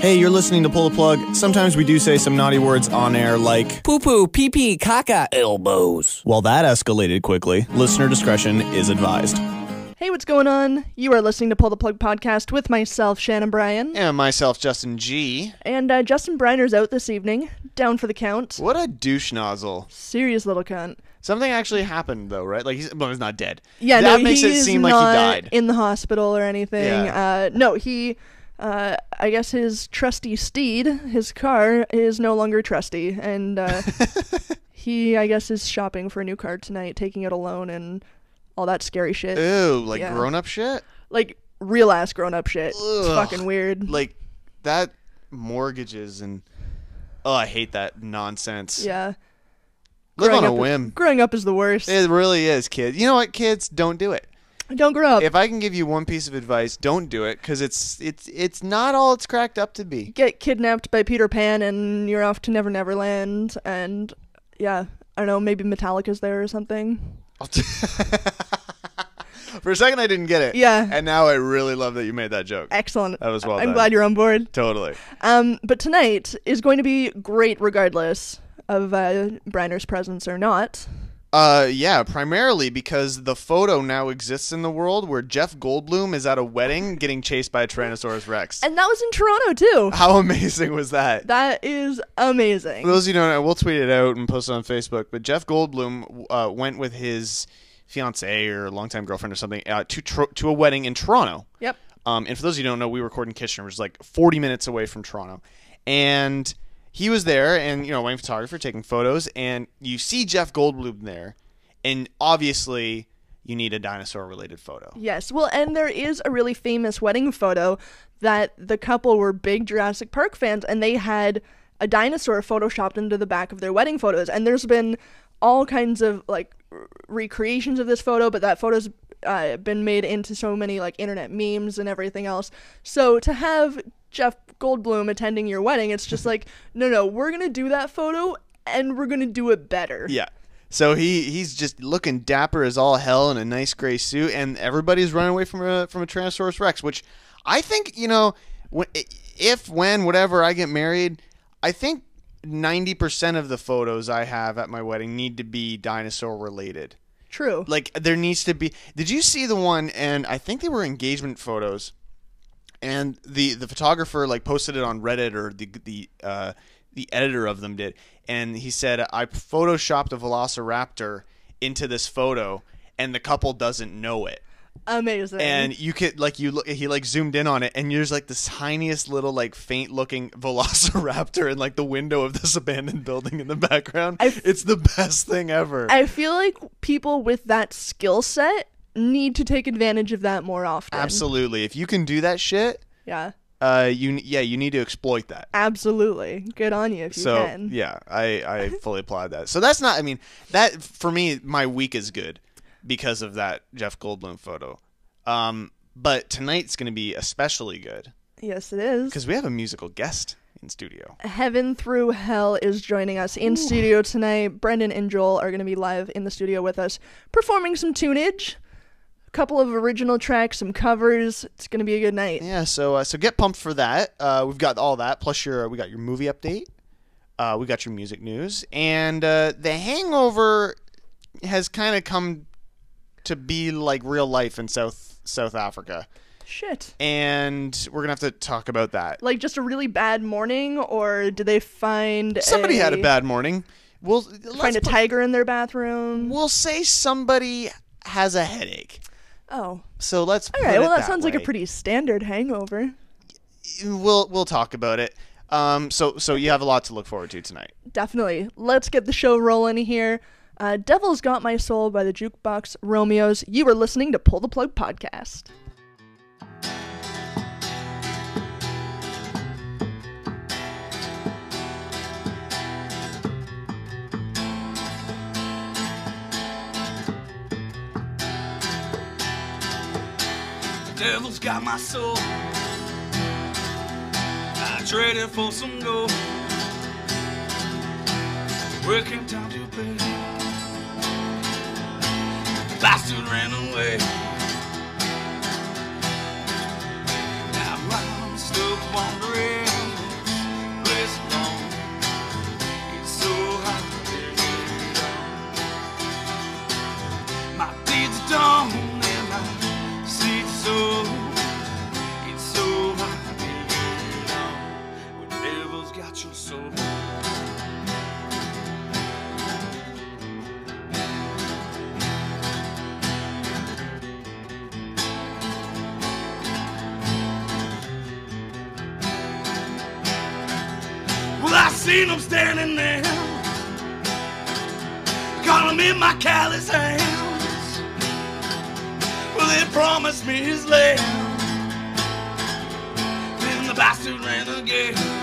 Hey, you're listening to Pull the Plug. Sometimes we do say some naughty words on air like, Poo poo, pee pee, caca, elbows. well, that escalated quickly. Listener discretion is advised. Hey, what's going on? You are listening to Pull the Plug podcast with myself, Shannon Bryan. And myself, Justin G. And uh, Justin Briner's out this evening, down for the count. What a douche nozzle. Serious little cunt. Something actually happened though, right? Like he's well, he's not dead. Yeah, that no, makes it he's seem like not he died. in the hospital or anything. Yeah. Uh, no, he. Uh, I guess his trusty steed, his car, is no longer trusty, and uh, he, I guess, is shopping for a new car tonight, taking it alone, and all that scary shit. Ew, like Yeah. grown up shit. like real ass grown up shit. It's Ugh. fucking weird. Like that mortgages and oh, I hate that nonsense. yeah. Live Growing on a up- whim. Growing up is the worst. It really is, kids. You know what, kids? Don't do it. Don't grow up. If I can give you one piece of advice, don't do it because it's it's it's not all it's cracked up to be. Get kidnapped by Peter Pan and you're off to Never Never Land and yeah, I don't know, maybe Metallica's there or something. For a second, I didn't get it. Yeah. And now I really love that you made that joke. Excellent. That was well I'm done. glad you're on board. Totally. Um, but tonight is going to be great regardless of uh, Briner's presence or not. Uh, yeah, primarily because the photo now exists in the world where Jeff Goldblum is at a wedding getting chased by a Tyrannosaurus Rex. And that was in Toronto too. How amazing was that? That is amazing. For those of you who don't know, we'll tweet it out and post it on Facebook. But Jeff Goldblum uh, went with his fiancee or longtime girlfriend or something uh, to tro- to a wedding in Toronto. Yep. Um, and for those of you who don't know, we record in Kitchener, which is like 40 minutes away from Toronto. And he was there, and you know, wedding photographer taking photos, and you see Jeff Goldblum there, and obviously you need a dinosaur-related photo. Yes. Well, and there is a really famous wedding photo that the couple were big Jurassic Park fans and they had a dinosaur photoshopped into the back of their wedding photos. And there's been all kinds of like recreations of this photo, but that photo's uh, been made into so many like internet memes and everything else. So to have Jeff Goldblum attending your wedding, it's just like, no, no, we're going to do that photo and we're going to do it better. Yeah. So he he's just looking dapper as all hell in a nice gray suit, and everybody's running away from a from a Tyrannosaurus Rex, which I think you know, when, if when whatever I get married, I think ninety percent of the photos I have at my wedding need to be dinosaur related. True. Like there needs to be. Did you see the one? And I think they were engagement photos, and the the photographer like posted it on Reddit or the the uh, the editor of them did, and he said I photoshopped a Velociraptor into this photo, and the couple doesn't know it. Amazing. And you could like you look he like zoomed in on it and there's like this tiniest little like faint looking velociraptor in like the window of this abandoned building in the background. I- it's the best thing ever. I feel like people with that skill set need to take advantage of that more often. Absolutely. If you can do that shit, Yeah. uh, you yeah, you need to exploit that. Absolutely. Good on you if you So can. yeah, I I fully applaud that. So that's not. I mean, that for me, my week is good because of that Jeff Goldblum photo. Um, but tonight's going to be especially good Yes, it is. because we have a musical guest in studio. Heaven Through Hell is joining us in studio tonight. Brendan and Joel are going to be live in the studio with us, performing some tunage, couple of original tracks, some covers. It's going to be a good night. Yeah, so uh, so get pumped for that. Uh, we've got all that plus your we got your movie update. Uh, we got your music news, and uh, the Hangover has kind of come to be like real life in South South Africa, Shit. and we're gonna have to talk about that. Like just a really bad morning, or do they find Somebody had a a bad morning. We'll find a put- tiger in their bathroom? We'll say somebody has a headache. Oh, So let's. all right. Well, it that sounds like a pretty standard hangover. We'll we'll talk about it. Um. So so you have a lot to look forward to tonight. Definitely. Let's get the show rolling here. Uh, Devil's Got My Soul by the Jukebox Romeos. You are listening to Pull the Plug Podcast. Devil's got my soul. I traded for some gold. Working time to pay. Bastard ran away. Now I'm stuck wondering him standing there, got him in my callous hands. Well, they promised me his land. Then the bastard ran again.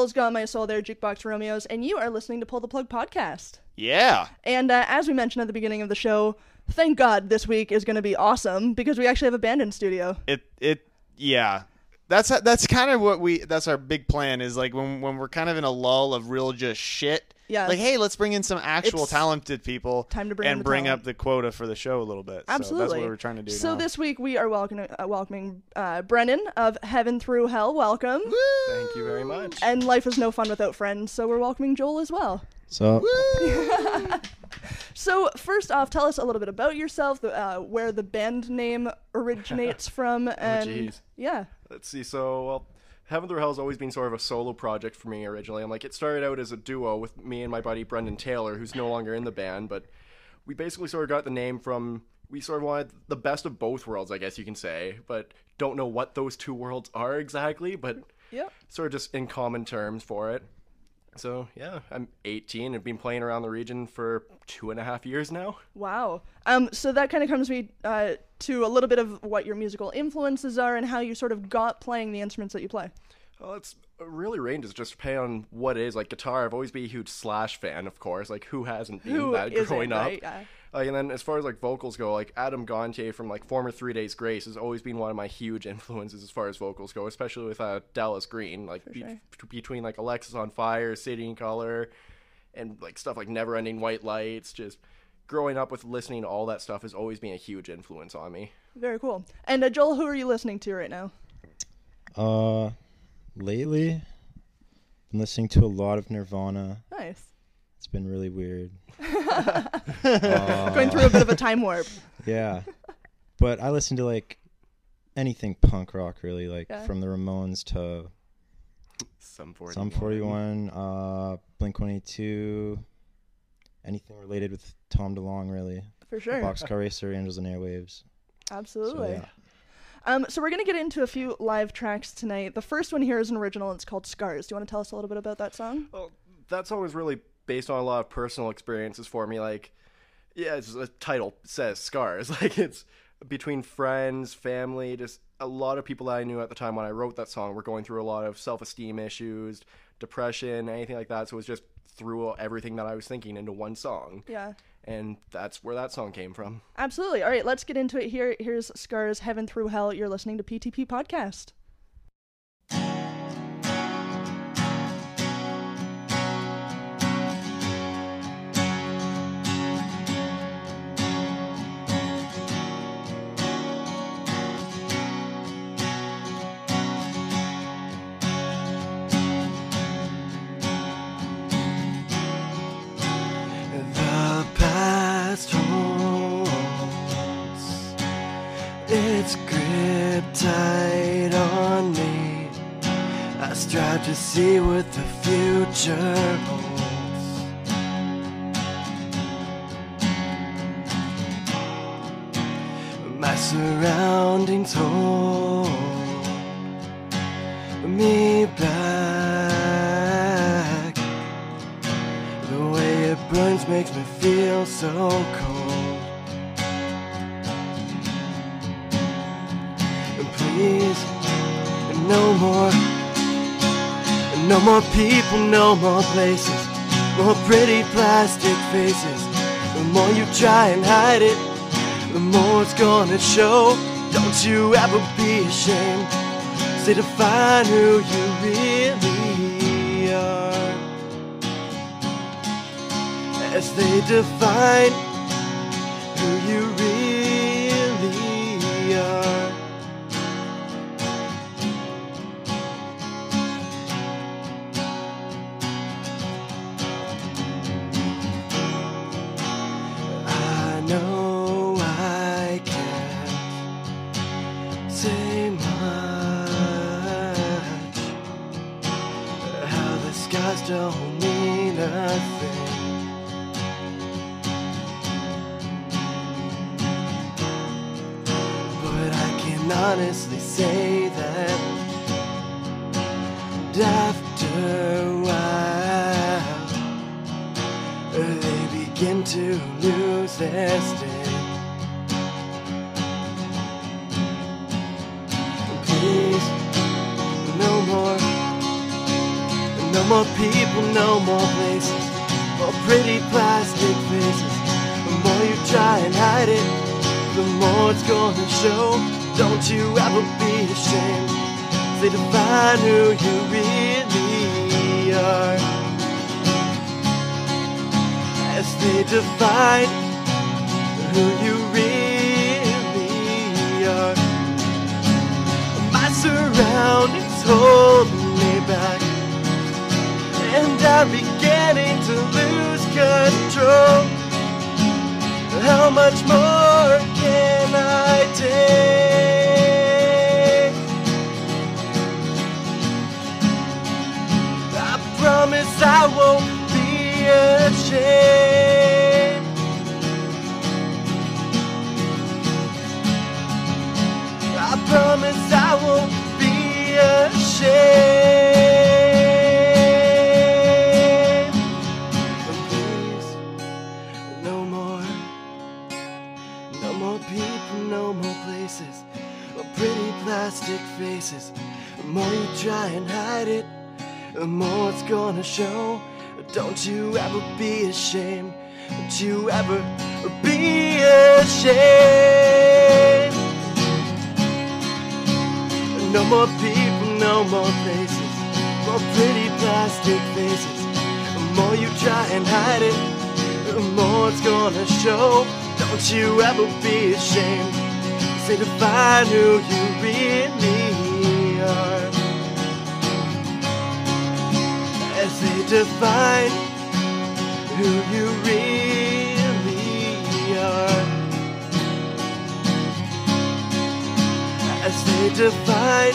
Devil's Got My Soul there, Jukebox Romeos, and you are listening to Pull the Plug podcast. Yeah. And uh, as we mentioned at the beginning of the show, thank God this week is going to be awesome because we actually have a band in studio. It it yeah. That's that's kind of what we that's our big plan is like when when we're kind of in a lull of real just shit. Yeah. Like hey, let's bring in some actual It's talented people time to bring and bring talent. up the quota for the show a little bit. So Absolutely. that's what we're trying to do So now. this week we are welcoming, uh, welcoming uh, Brennan of Heaven Through Hell. Welcome. Thank you very much. And Life is No Fun Without Friends, so we're welcoming Joel as well. So, So first off, tell us a little bit about yourself, uh, where the band name originates from, and jeez. yeah, let's see. So, well, Heaven Through Hell has always been sort of a solo project for me originally. I'm like, it started out as a duo with me and my buddy Brendan Taylor, who's no longer in the band, but we basically sort of got the name from. We sort of wanted the best of both worlds, I guess you can say, but don't know what those two worlds are exactly, but yep. sort of just in common terms for it. So, yeah, I'm 18 and been playing around the region for two and a half years now. Wow. Um, so that kind of comes me uh, to a little bit of what your musical influences are and how you sort of got playing the instruments that you play. Well, it's really ranges just depending on what it is. Like guitar, I've always been a huge Slash fan, of course. Like who hasn't been Who that growing up? right? Yeah. Like, and then as far as like vocals go, like Adam Gontier from like former Three Days Grace has always been one of my huge influences as far as vocals go, especially with uh, Dallas Green. Like be- sure. between like Alexisonfire, City and Colour, and like stuff like Neverending White Lights. Just growing up with listening to all that stuff has always been a huge influence on me. Very cool. And uh, Joel, who are you listening to right now? Uh, lately, been listening to a lot of Nirvana. Nice. It's been really weird. Going through a bit of a time warp. Yeah, but I listen to like anything punk rock, really, like Yeah. from the Ramones to Sum 41. Sum 41, uh, Blink 182, anything related with Tom DeLonge, really. For sure. Boxcar Racer, Angels and Airwaves. Absolutely. So, yeah. Um, so we're gonna get into a few live tracks tonight. The first one here is an original. It's called Scars. Do you want to tell us a little bit about that song? Well, that song was really based on a lot of personal experiences for me. Like, yeah, as the title says, scars. Like, it's between friends, family, just a lot of people that I knew at the time when I wrote that song were going through a lot of self esteem issues, depression, anything like that. So it was just threw everything that I was thinking into one song. Yeah. And that's where that song came from. Absolutely. All right, let's get into it here. Here's Scars Heaven Through Hell. You're listening to PTP Podcast. To see what the future holds. People, no more places, more pretty plastic faces. The more you try and hide it, the more it's gonna show. Don't you ever be ashamed. Say define who you really are. As they define They define who you really are as they define who you really are. My surroundings holding me back, and I'm beginning to lose control. How much more can I take? Promise I won't be ashamed. I promise I won't be ashamed. Please, no more, no more people, no more places, or pretty plastic faces. The more you try and hide it, the more it's gonna show. Don't you ever be ashamed. Don't you ever be ashamed. No more people, no more faces, more pretty plastic faces. The more you try and hide it, the more it's gonna show. Don't you ever be ashamed. Say define who you really As they define who you really are. As they define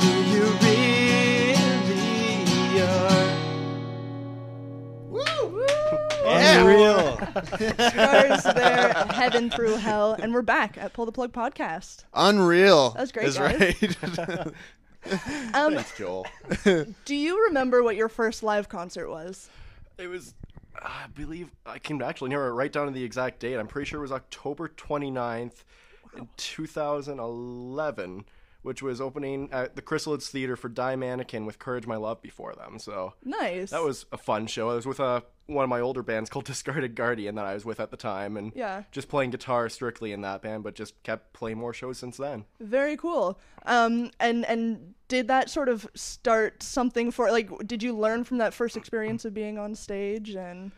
who you really are. Woo! Unreal. Scars there, heaven through hell, and we're back at Pull the Plug podcast. Unreal. That was great, Is guys. right. Um, Thanks, Joel. do you remember what your first live concert was? It was, I believe, I can actually never right down to the exact date. I'm pretty sure it was October 29th in 2011, which was opening at the Chrysalids Theater for Die Mannequin with Courage My Love before them. So Nice. that was a fun show. I was with uh, one of my older bands called Discarded Guardian that I was with at the time, and Yeah. just playing guitar strictly in that band, but just kept playing more shows since then. very cool. Um, and and did that sort of start something for like? Did you learn from that first experience of being on stage? And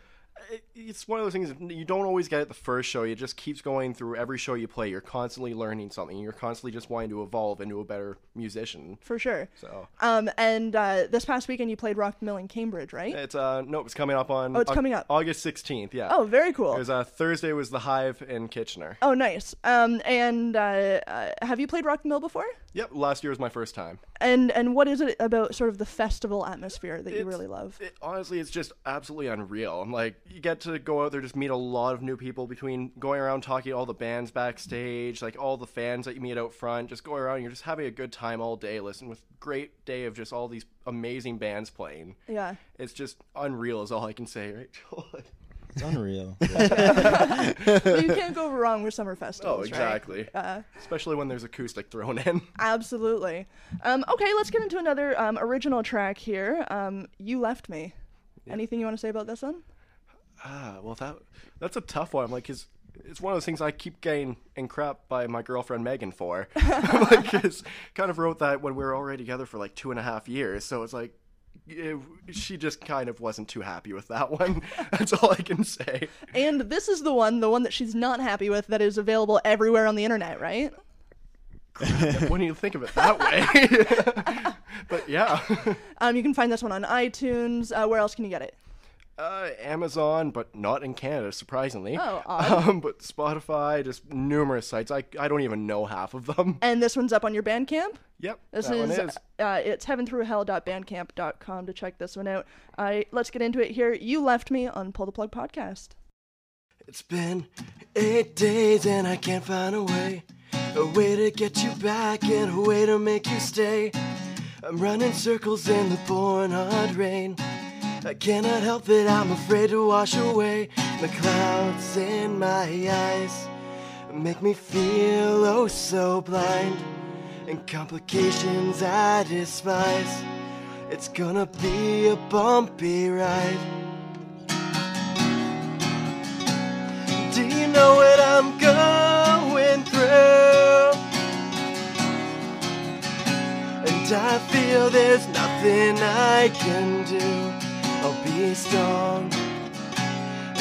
it's one of those things you don't always get it the first show. It just keeps going through every show you play. You're constantly learning something. You're constantly just wanting to evolve into a better musician. for sure. So Um, and uh, this past weekend you played Rock Mill in Cambridge, right? it's uh no, it's coming up on. Oh, it's coming up. August 16th. Yeah. Oh, very cool. It was uh Thursday was the Hive in Kitchener. Oh, nice. Um, and uh, uh, have you played Rock Mill before? Yep. Last year was my first time. And and what is it about sort of the festival atmosphere that you really love? It, honestly, it's just absolutely unreal. I'm like, you get to go out there, just meet a lot of new people between going around talking to all the bands backstage, like all the fans that you meet out front. Just going around, you're just having a good time all day, listening with great day of just all these amazing bands playing. Yeah. It's just unreal, is all I can say, right, Joel? It's unreal. But you can't go wrong with summer festivals. Oh, right? exactly. Uh, Especially when there's acoustic thrown in. absolutely. Um, okay, let's get into another um, original track here. Um, you left me. Anything you want to say about this one? Ah, well, that that's a tough one. Like, 'cause it's one of those things I keep getting in crap by my girlfriend Megan for. like, 'cause kind of wrote that when we were already together for like two and a half years. So it's like, it, she just kind of wasn't too happy with that one. That's all I can say. And this is the one, the one that she's not happy with, that is available everywhere on the internet, right? when you think of it that way. but yeah, Um, you can find this one on iTunes. Uh, where else can you get it? Uh, Amazon, but not in Canada, surprisingly. Oh, odd. Um, but Spotify, just numerous sites. I I don't even know half of them. And this one's up on your Bandcamp. Yep, This that one is, is. Uh, it's heaventhroughhell.bandcamp.com to check this one out. Uh, let's get into it here. You left me on Pull the Plug podcast. It's been eight days and I can't find a way. A way to get you back and a way to make you stay. I'm running circles in the pouring hard rain. I cannot help it, I'm afraid to wash away the clouds in my eyes. Make me feel oh so blind. And complications I despise. It's gonna be a bumpy ride. Do you know what I'm going through? And I feel there's nothing I can do.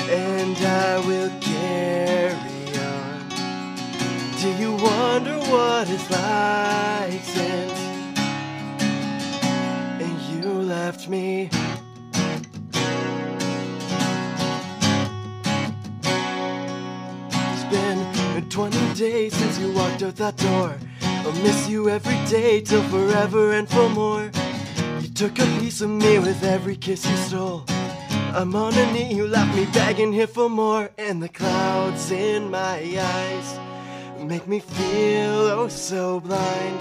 And I will carry on. Do you wonder what it's like since and you left me? It's been 20 days since you walked out that door. I'll miss you every day till forever and for more. You took a piece of me with every kiss you stole. I'm on a knee, you left me begging here for more. And the clouds in my eyes make me feel oh so blind.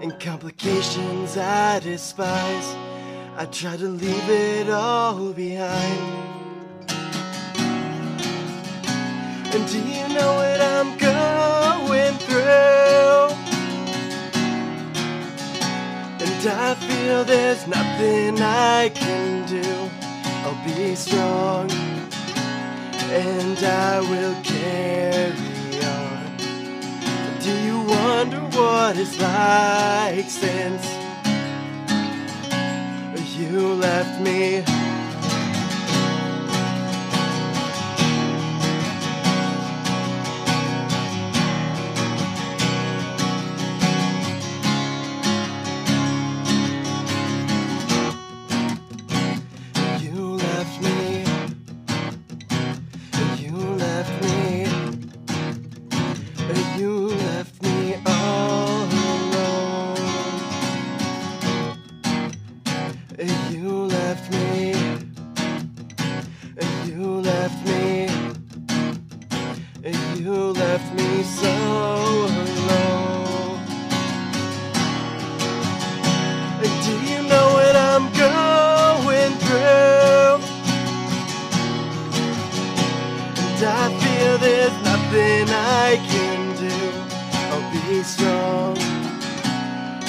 And complications I despise. I try to leave it all behind. And do you know what I'm going through? And I feel there's nothing I can do. I'll be strong and I will carry on. Do you wonder what it's like since you left me?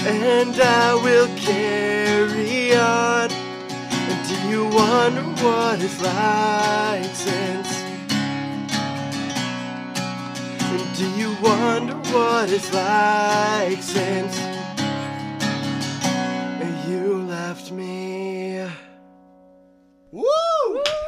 And I will carry on. And do you wonder what it's like since? And do you wonder what it's like since? You left me.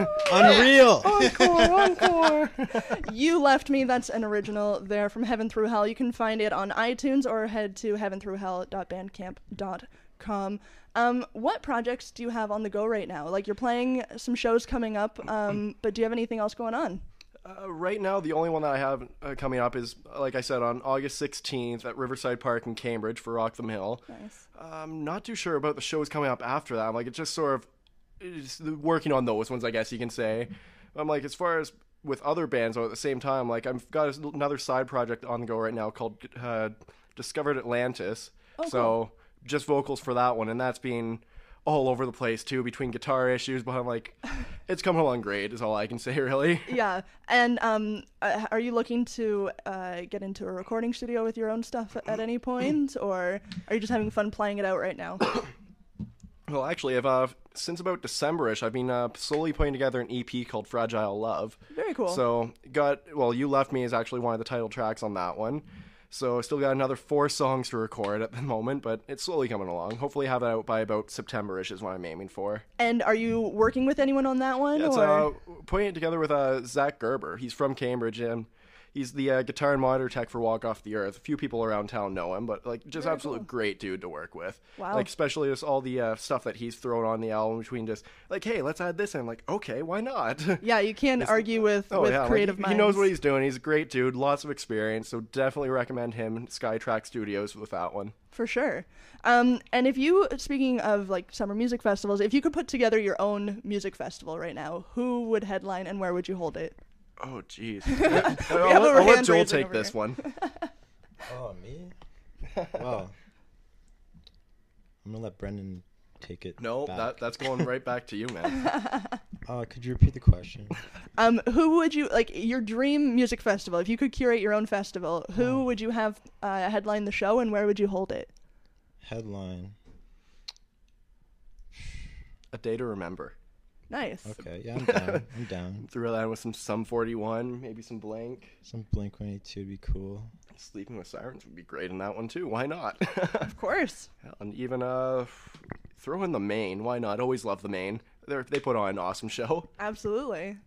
Unreal. Encore, encore. you left me. That's an original there from Heaven Through Hell. You can find it on iTunes or head to heaventhroughhell.bandcamp.com. Um, what projects do you have on the go right now? Like you're playing some shows coming up, um, but do you have anything else going on? Uh, right now, the only one that I have uh, coming up is, like I said, on August 16th at Riverside Park in Cambridge for Rock the Mill. Nice. I'm not too sure about the shows coming up after that. I'm like, it just sort of it's working on those ones, I guess you can say. I'm like, as far as with other bands, at the same time, like I've got another side project on the go right now called uh, Discovered Atlantis. Oh, so just vocals for that one, and that's being all over the place too between guitar issues, but I'm like, it's coming along great. Is all I can say really. Yeah, and um, uh, are you looking to uh, get into a recording studio with your own stuff at any point, or are you just having fun playing it out right now? Well, actually, if I've uh, since about Decemberish, I've been uh, slowly putting together an EP called Fragile Love. Very cool. So got well, you left me is actually one of the title tracks on that one. So I still got another four songs to record at the moment, but it's slowly coming along. Hopefully, have it out by about Septemberish is what I'm aiming for. And are you working with anyone on that one? Yeah, it's or? uh, putting it together with uh, Zach Gerber. He's from Cambridge and he's the uh, guitar and monitor tech for Walk Off the Earth. A few people around town know him, but like just Very absolute cool. great dude to work with. Wow. Like especially just all the uh, stuff that he's thrown on the album between just like, hey, let's add this in. Like, okay, why not? yeah, you can't argue with Oh with yeah, like, creative he, minds. he knows what he's doing. He's a great dude, lots of experience. So definitely recommend him Skytrack Studios with that one. For sure. Um, and if you, speaking of like summer music festivals, if you could put together your own music festival right now, who would headline and where would you hold it? Oh jeez. I'll, a let- I'll let Joel take this here. one. Oh, me? Wow. I'm gonna let Brendan take it. No, back. that that's going right back to you, man. Uh, could you repeat the question? Um, who would you like your dream music festival? If you could curate your own festival, who would you have uh, headline the show and where would you hold it? Headline. A day to remember. Nice. Okay, yeah, I'm down. I'm down. Throw that in with some Sum 41, maybe some Blank. Some Blink 182 would be cool. Sleeping with Sirens would be great in that one too. Why not? Of course. and even uh, throw in the Maine. Why not? Always love the Maine. They they put on an awesome show. Absolutely.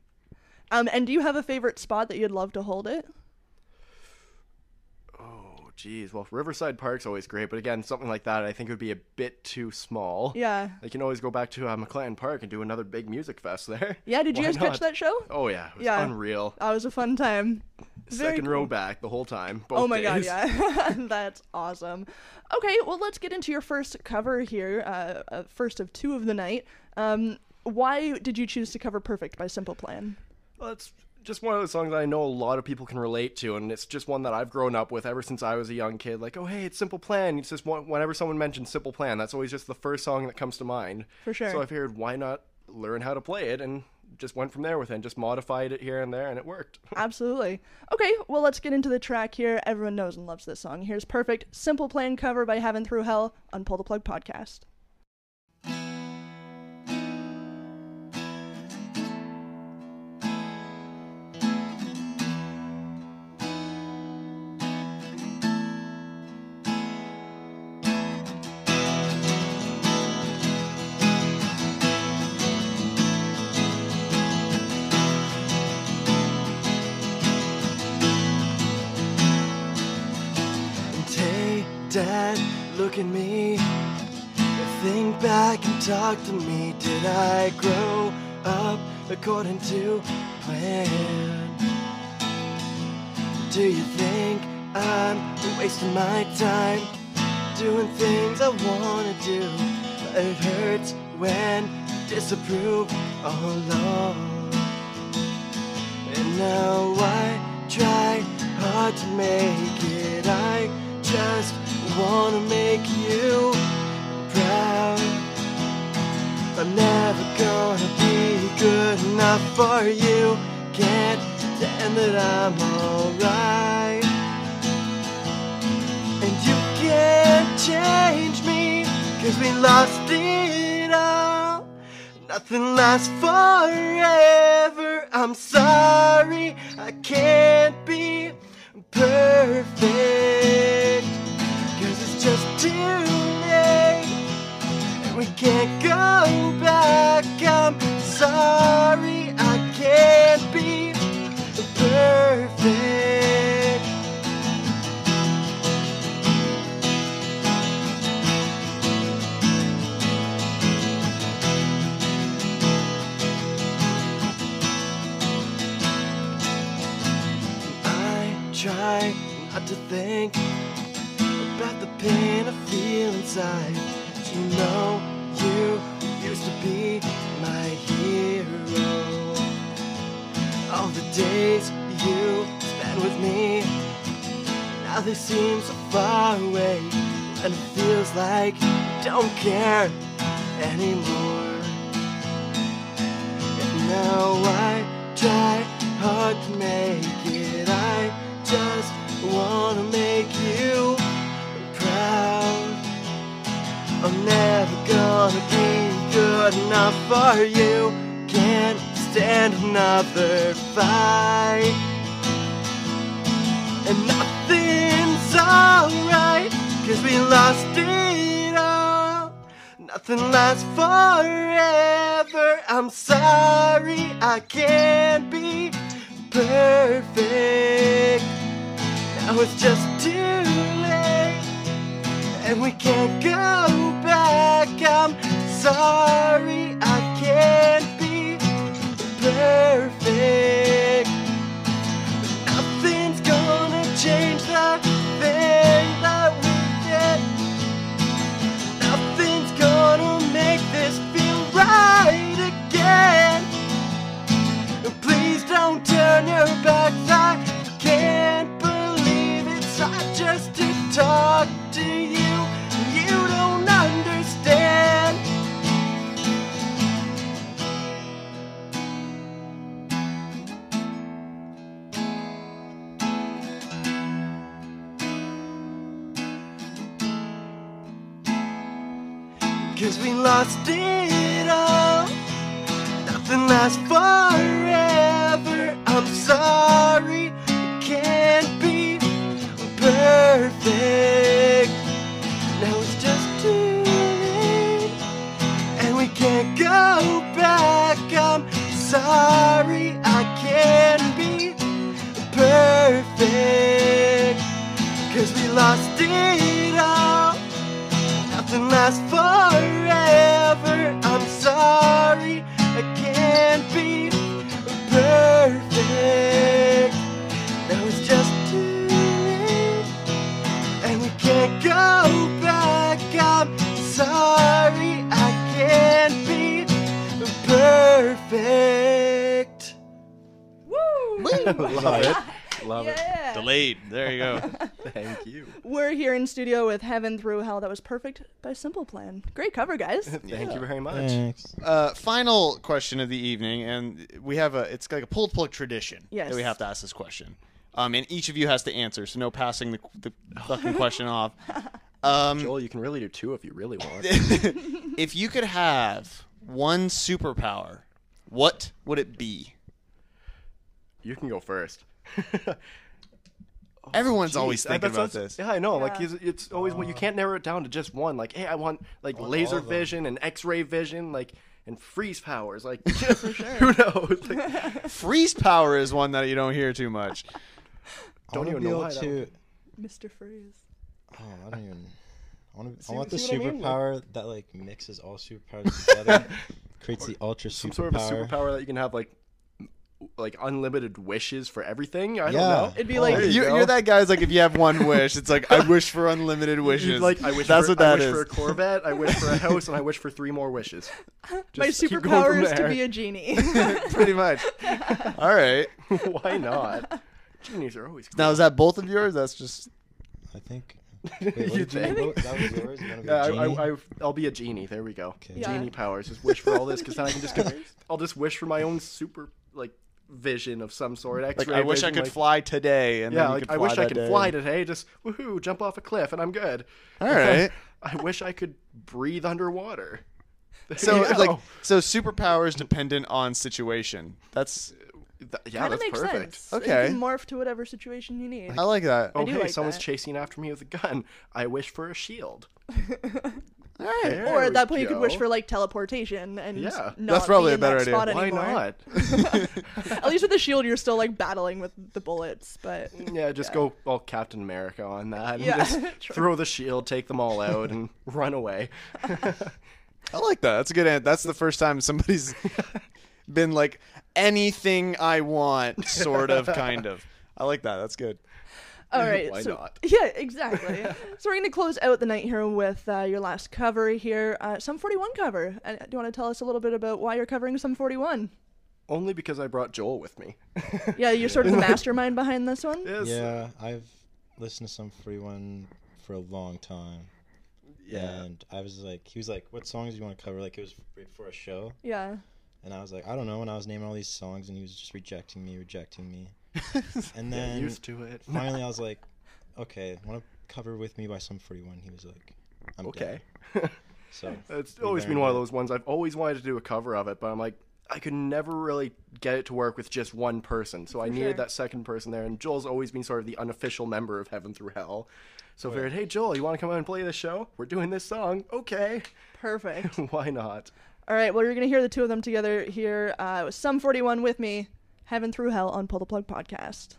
Um, and do you have a favorite spot that you'd love to hold it? Geez. Well, Riverside Park's always great, but again, something like that I think would be a bit too small. Yeah. They can always go back to uh, McLean Park and do another big music fest there. Yeah, did you Why guys catch that show? Oh yeah, it was Yeah. unreal. That was a fun time. Very Second cool. row back the whole time. Both Oh my god, yeah. That's awesome. Okay, well, let's get into your first cover here, uh, uh, first of two of the night. Um, why did you choose to cover Perfect by Simple Plan? Well, it's just one of those songs that I know a lot of people can relate to, and it's just one that I've grown up with ever since I was a young kid. Like, oh hey, it's Simple Plan. It's just one, whenever someone mentions Simple Plan, that's always just the first song that comes to mind. For sure. So I figured, why not learn how to play it, and just went from there with it, and just modified it here and there, and it worked. Absolutely. Okay, well, let's get into the track here. Everyone knows and loves this song. Here's Perfect Simple Plan cover by Heaven Through Hell on Pull the Plug podcast. Look at me. Think back and talk to me. Did I grow up according to plan? Do you think I'm wasting my time doing things I wanna do? It hurts when you disapprove all along. And now I try hard to make it. I just wanna make you proud. I'm never gonna be good enough for you. Can't pretend that I'm alright. And you can't change me, cause we lost it all. Nothing lasts forever. I'm sorry, I can't be perfect. Cause it's just too late. And we can't go back. I'm sorry, I can't be perfect. Try not to think about the pain I feel inside. You know, you used to be my hero. All the days you spent with me, now they seem so far away. And it feels like you don't care anymore. And now I try hard to make it. I just wanna make you proud. I'm never gonna be good enough for you. Can't stand another fight. And nothing's alright, cause we lost it all. Nothing lasts forever. I'm sorry I can't be perfect. Now it's just too late, and we can't go back. I'm sorry I can't be perfect. Was perfect by Simple Plan. Great cover, guys. Thank you very much. Thanks. Uh, final question of the evening, and we have a it's like a pulled plug tradition Yes. that we have to ask this question. Um, and each of you has to answer, so no passing the, the fucking question off. Um, Joel, you can really do two if you really want. if you could have one superpower, what would it be? you can go first. Everyone's always Jeez, thinking that's- about this. Yeah, I know. Like Yeah. it's, it's always you can't narrow it down to just one. Like, hey, I want like laser all of them. vision and X-ray vision, like and freeze powers. Like, who knows? Like, Freeze power is one that you don't hear too much. I Don't want to even be know able why that to. Mr. Freeze. Oh, I don't even. I want to. See- I want the see what I mean? superpower that like mixes all superpowers together, creates the ultra some superpower. sort of a superpower that you can have like m- like unlimited wishes for everything. I don't Yeah. know. It'd be Oh, like there you You're, you're that guy's like if you have one wish, it's like I wish for unlimited wishes. You'd like I wish That's for, what that I wish is. for a Corvette, I wish for a house, and I wish for three more wishes. my Just keep going superpower is to be a genie. Pretty much. All right. Why not? Genies are always cool. Now is that both of yours? That's just I think. Wait, You did you think? That was yours. You Yeah, I, a genie? I, I, I'll be a genie. There we go. Okay. Yeah. Genie powers. Just wish for all this, because then I can just. I'll just wish for my own super like vision of some sort. X-ray I wish I could like- fly today, and Yeah, then you like could I wish I could day. fly today. Just woohoo, jump off a cliff, and I'm good. All right. I wish I could breathe underwater. There So you go. like so superpowers dependent on situation. That's uh, Th- yeah, kind of that's makes perfect. sense. Okay. You can morph to whatever situation you need. I like that. Oh, do hey, like someone's that. chasing after me with a gun. I wish for a shield. All right. There or at that we point, you could wish for like teleportation and Yeah. not That's probably be a in better that idea. spot Why anymore. not? At least with the shield, you're still like battling with the bullets, but Yeah, just go all Captain America on that. And Yeah, just true. throw the shield, take them all out, and run away. I like that. That's a good answer. That's the first time somebody's been like anything I want, sort of, kind of. I like that. That's good. All right. Why so, not? Yeah, exactly. so we're gonna close out the night here with uh, your last cover here, uh, Sum 41 cover. Uh, do you want to tell us a little bit about why you're covering Sum 41? Only because I brought Joel with me. Yeah, you're sort of the mastermind behind this one. Yes. Yeah, I've listened to some free one for a long time. Yeah. And I was like, he was like, "What songs do you want to cover?" Like it was right before a show, Yeah. and I was like, "I don't know." And I was naming all these songs, and he was just rejecting me, rejecting me. And Yeah, then used to it. finally, I was like, "Okay, want to cover with me by Sum 41?" He was like, "I'm okay. down." So It's always been one of those ones I've always wanted to do a cover of it, but I'm like, I could never really get it to work with just one person. So I needed sure. that second person there, and Joel's always been sort of the unofficial member of Heaven Through Hell. So I Oh, figured, hey Joel, you want to come out and play this show? We're doing this song. Okay, Perfect. why not? All right. Well, you're gonna hear the two of them together here. Uh, it was Sum 41 with me, Heaven Through Hell on Pull the Plug podcast.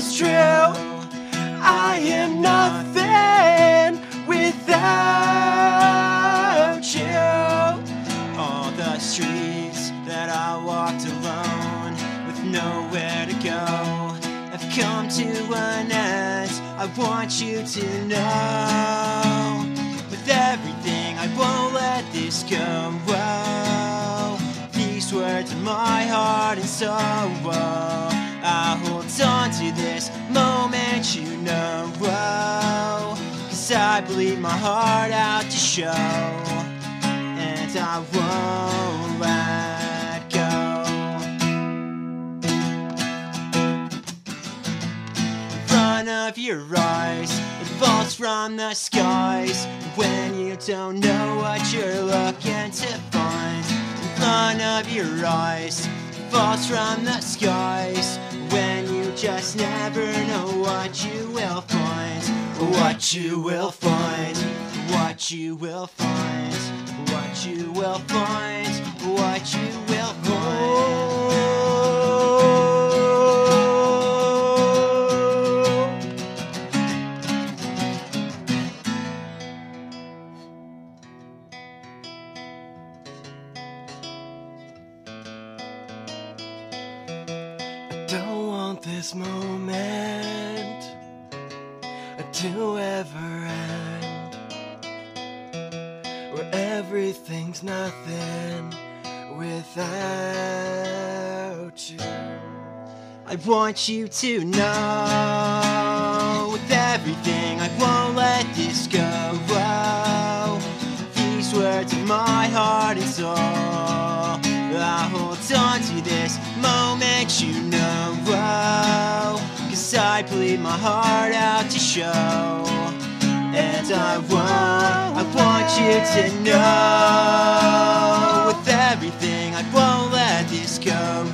It's true. I am nothing without you. All the streets that I walked alone with nowhere to go have come to an end. I want you to know with everything I won't let this go. These words are my heart and soul. I hold on to this moment, you know. Cause I bleed my heart out to show and I won't let go. In front of your eyes, it falls from the skies when you don't know what you're looking to find. In front of your eyes, it falls from the skies just never know what you will find. What you will find, what you will find, what you will find, what you will find. This moment to ever end where everything's nothing without you. I want you to know with everything I won't let this go. These words are my heart and soul. Cause I bleed my heart out to show. And I want, I want you to know with everything, I won't let this go.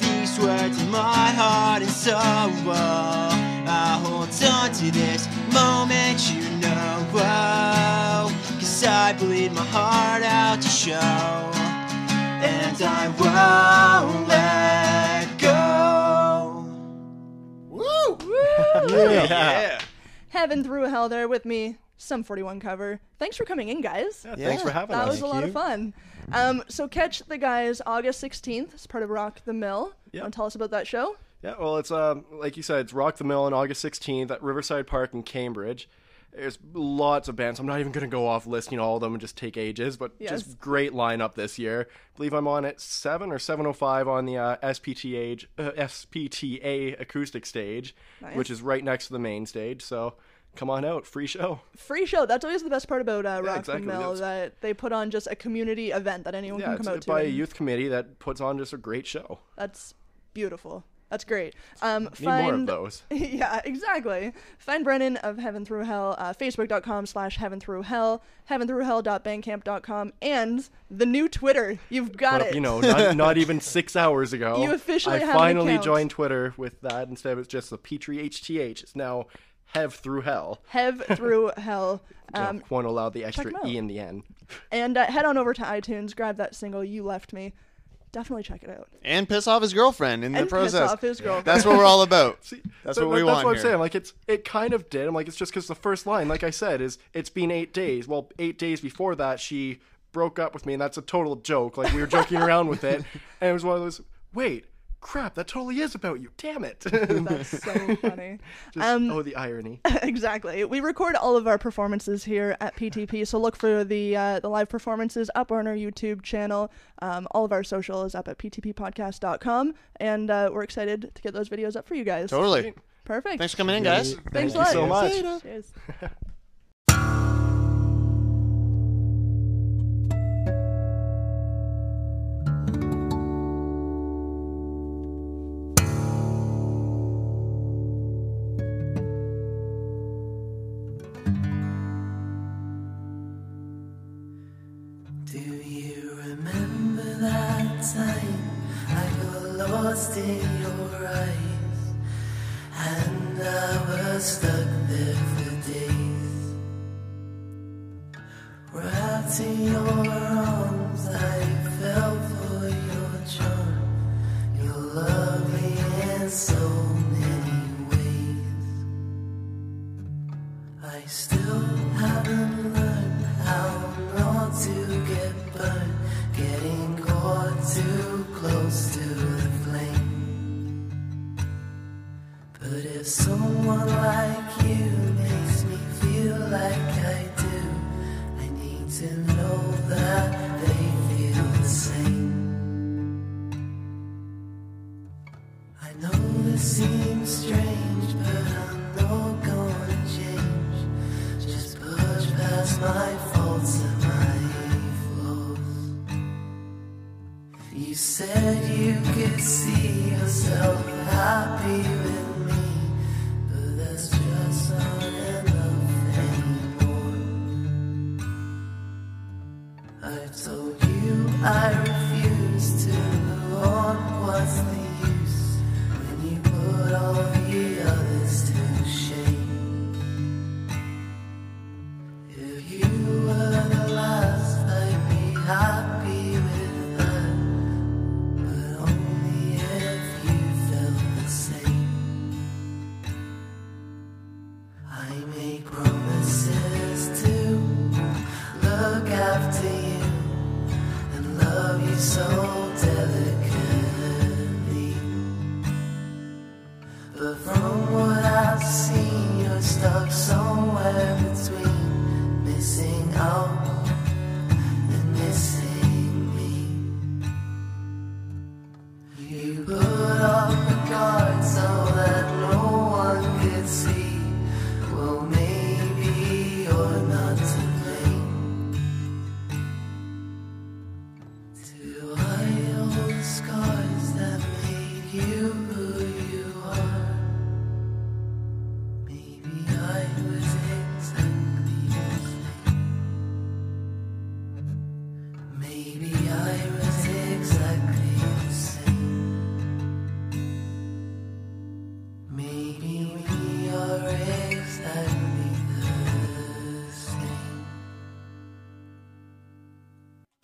These words in my heart and soul, I hold on to this moment, you know. Cause I bleed my heart out to show, and I won't let Yeah. Heaven Through Hell there with me. Sum 41 cover. Thanks for coming in, guys. Yeah, Thanks for having us. That us. was a lot of you. fun. Um, so catch the guys August 16th as part of Rock the Mill. Yep. Want to tell us about that show? Yeah, well, it's um, like you said, it's Rock the Mill on August 16th at Riverside Park in Cambridge. There's lots of bands. I'm not even going to go off listing all of them and just take ages, but Yes. just great lineup this year. I believe I'm on at 7 or 7.05 on the uh, SPTA, uh, SPTA acoustic stage, Nice. which is right next to the main stage. So come on out, free show. Free show. That's always the best part about uh, Rock exactly. the Mill, That's- that they put on just a community event that anyone Yeah, can come out to. by a youth committee that puts on just a great show. That's beautiful. That's great. Um, Need find, more of those. yeah, exactly. Find Brennan of Heaven Through Hell, uh, facebook.com slash Heaven Through Hell, heaventhroughhell.bandcamp.com, and the new Twitter. You've got Well, it. You know, not, not even six hours ago. You officially I have finally joined Twitter with that instead of it's just the Petri HTH. It's now Hev through hell. Hev Through Hell. Um, Um, won't allow the extra. E in the end. and uh, head on over to iTunes, grab that single, You Left Me. Definitely check it out. and piss off his girlfriend in the And piss process. off his girlfriend. That's what we're all about. that's That- what we that- want That's what. I'm saying. Like it's it kind of did. I'm like it's just because the first line, like I said, is it's been eight days. Well, eight days before that, she broke up with me, and that's a total joke. Like we were joking around with it, and it was one of those. Wait, crap! That totally is about you. Damn it! That's so funny. Just, Um, oh, the irony. exactly. We record all of our performances here at PTP, so look for the uh, the live performances up on our YouTube channel. Um, all of our social is up at ptppodcast.com, and uh, we're excited to get those videos up for you guys. Totally. Perfect. Thanks for coming in, guys. Thanks Thank a you lot. so much. Cheers. Lost in your eyes and I was stuck there for days? Wrapped in your arms, I fell for your charm. You're lovely in so many ways. I still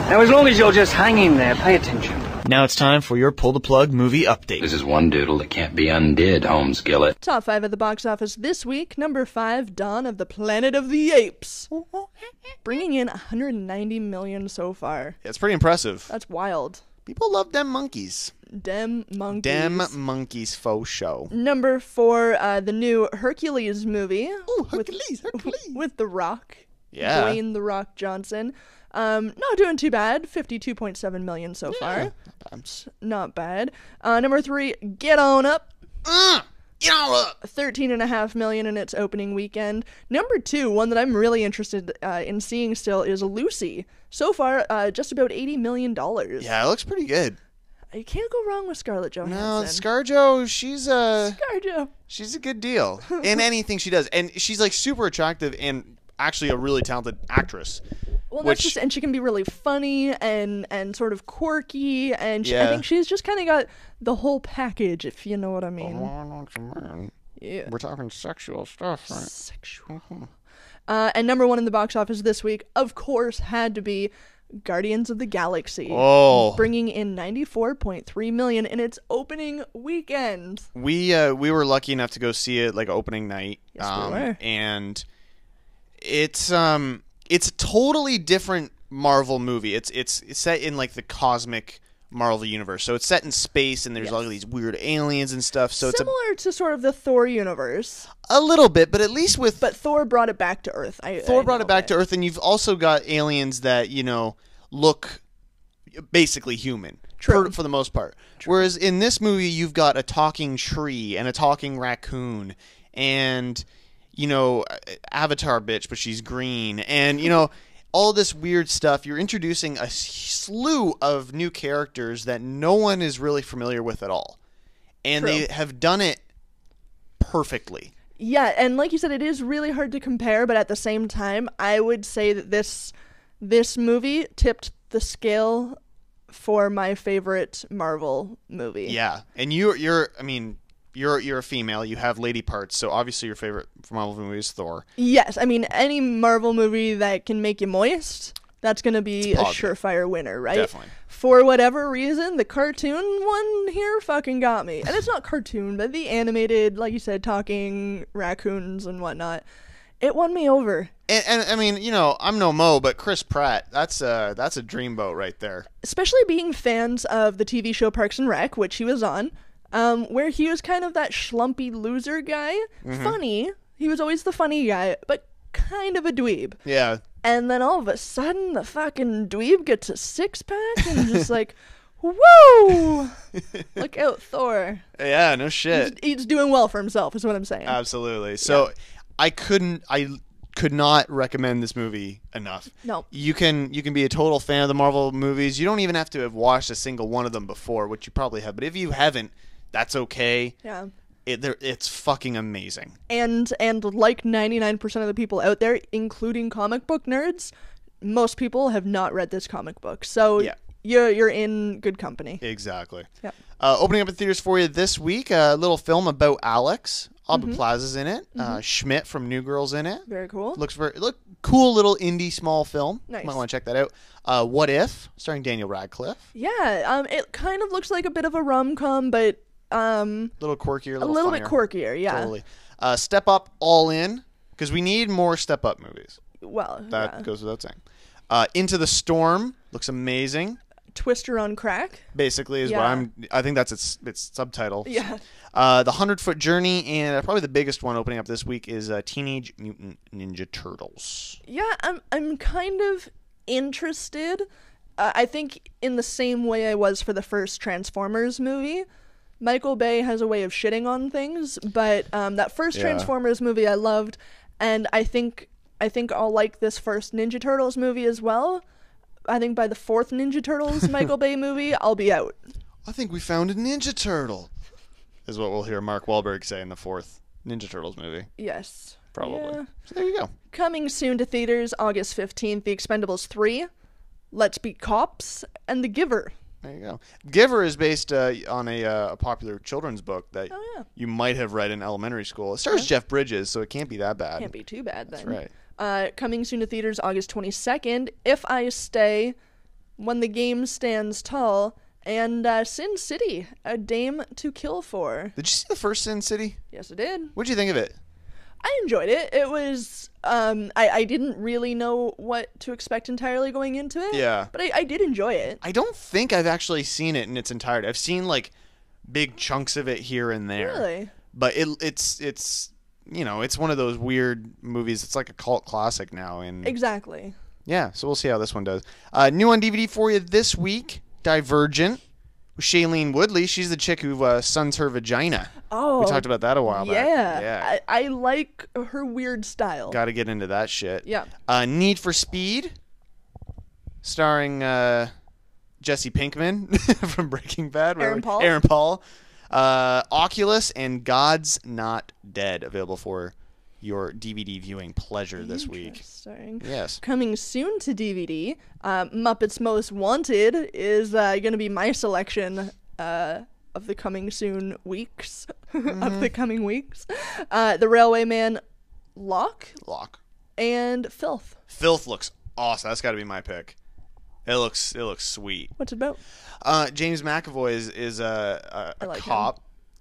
Now, as long as you're just hanging there, pay attention. Now it's time for your pull the plug movie update. This is one doodle that can't be undid, Holmes Gillett. Top five at the box office this week. Number five, Dawn of the Planet of the Apes, bringing in 190 million so far. It's pretty impressive. That's wild. People love them monkeys. Dem monkeys. Dem monkeys faux show. Number four, uh, the new Hercules movie. Ooh, Hercules, Hercules. With The Rock. Yeah. Dwayne The Rock Johnson. Um, not doing too bad. 52.7 million so far. It's not bad. Uh, number three, Get On Up. Uh, you know, 13 and a half million in its opening weekend. Number two, one that I'm really interested uh, in seeing still is Lucy. So far, uh, just about 80 million dollars. yeah, it looks pretty good. You can't go wrong with Scarlett Johansson. No. ScarJo, she's uh ScarJo. she's a good deal in anything she does, and she's like super attractive and actually a really talented actress. Well, Which- that's just, and she can be really funny and and sort of quirky, and she, I think she's just kind of got the whole package, if you know what I mean. Yeah. We're talking sexual stuff, right? Sexual. Uh, and number one in the box office this week, of course, had to be Guardians of the Galaxy, Oh, bringing in 94.3 million in its opening weekend. we uh, we were lucky enough to go see it like opening night, Yes, we um, were. and it's um it's a totally different Marvel movie. It's it's, it's set in like the cosmic Marvel universe, so it's set in space, and there's all these weird aliens and stuff. So it's Similar to sort of the Thor universe, a little bit, but at least with but Thor brought it back to Earth. I, Thor I brought it back that. to Earth, and you've also got aliens that you know look basically human True. For, for the most part. Whereas in this movie, you've got a talking tree and a talking raccoon, and you know Avatar bitch, but she's green, and you know. All this weird stuff. You're introducing a slew of new characters that no one is really familiar with at all. And True. they have done it perfectly. Yeah, and like you said, it is really hard to compare, but at the same time, I would say that this this movie tipped the scale for my favorite Marvel movie. Yeah, and you you're I mean you're you're a female. You have lady parts, so obviously your favorite Marvel movie is Thor. Yes, I mean any Marvel movie that can make you moist, that's gonna be a surefire winner, right? Definitely. For whatever reason, the cartoon one here fucking got me, and it's not cartoon, but the animated, like you said, talking raccoons and whatnot. It won me over. And, and I mean, you know, I'm no Mo, but Chris Pratt, that's a that's a dreamboat right there. especially being fans of the TV show Parks and Rec, which he was on, um, where he was kind of that schlumpy loser guy. Mm-hmm. Funny. He was always the funny guy, but kind of a dweeb. Yeah, And then all of a sudden, the fucking dweeb gets a six pack and just like, whoa! Look out, Thor. yeah, no shit, He's doing well for himself, is what I'm saying. absolutely. So I couldn't I could not recommend this movie enough. No. You can you can be a total fan of the Marvel movies. You don't even have to have watched a single one of them before, which you probably have. But if you haven't, that's okay. yeah. It, it's fucking amazing. and and like 99% of the people out there including comic book nerds most people have not read this comic book so Yeah. you're you're in good company Exactly. Yep. Uh, opening up in theaters for you this week, a little film about Alex. Aubrey Mm-hmm. Plaza's in it. Uh, Schmidt from New Girl's in it. very cool Looks very look cool little indie small film. Nice. Might want to check that out. Uh, what if starring Daniel Radcliffe? yeah um it kind of looks like a bit of a rom-com but um A little quirkier, a a little, little bit quirkier yeah Totally. Uh, Step Up All In because we need more Step Up movies. well That yeah. goes without saying. Uh, Into the Storm looks amazing. twister on crack Basically, is what I'm. I think that's its its subtitle. yeah Uh, the Hundred Foot Journey, and uh, probably the biggest one opening up this week is uh, Teenage Mutant Ninja Turtles. yeah i'm i'm kind of interested uh, i think in the same way i was for the first transformers movie michael bay has a way of shitting on things but um, that first Yeah. transformers movie i loved and i think i think i'll like this first ninja turtles movie as well i think by the fourth ninja turtles michael bay movie i'll be out I think we found a Ninja Turtle. Is what we'll hear Mark Wahlberg say in the fourth Ninja Turtles movie. yes Probably. Yeah. So there you go. coming soon to theaters august 15th the expendables 3 let's be cops and the giver There you go. Giver is based uh, on a, uh, a popular children's book that Oh, yeah. you might have read in elementary school. It stars Jeff Bridges, so it can't be that bad. Can't be too bad then. right. Uh, coming soon to theaters August 22nd. If I Stay When the Game Stands Tall, and uh, Sin City, A Dame to Kill For. Did you see the first Sin City? Yes, I did. What'd you think of it? I enjoyed it. It was um I, I didn't really know what to expect entirely going into it. Yeah. But I, I did enjoy it. I don't think I've actually seen it in its entirety. I've seen like big chunks of it here and there. Really? But it it's it's you know, it's one of those weird movies. It's like a cult classic now and Exactly. yeah, so we'll see how this one does. Uh, new on DVD for you this week, Divergent. Shailene Woodley, she's the chick who uh, suns her vagina. Oh. we talked about that a while yeah. back. Yeah, I, I like her weird style. got to get into that shit. Yeah. Uh, Need for Speed, starring uh, Jesse Pinkman from Breaking Bad. Aaron Paul? Aaron Paul. Uh, Oculus and God's Not Dead available for your DVD viewing pleasure this week. Yes. Coming soon to DVD, uh, Muppets Most Wanted is uh, going to be my selection uh, of the coming soon weeks. Mm-hmm. of the coming weeks. Uh, the Railway Man Lock Lock. and Filth. Filth looks awesome. That's got to be my pick. It looks it looks sweet. What's it about? Uh, James McAvoy is is a, a, a like him.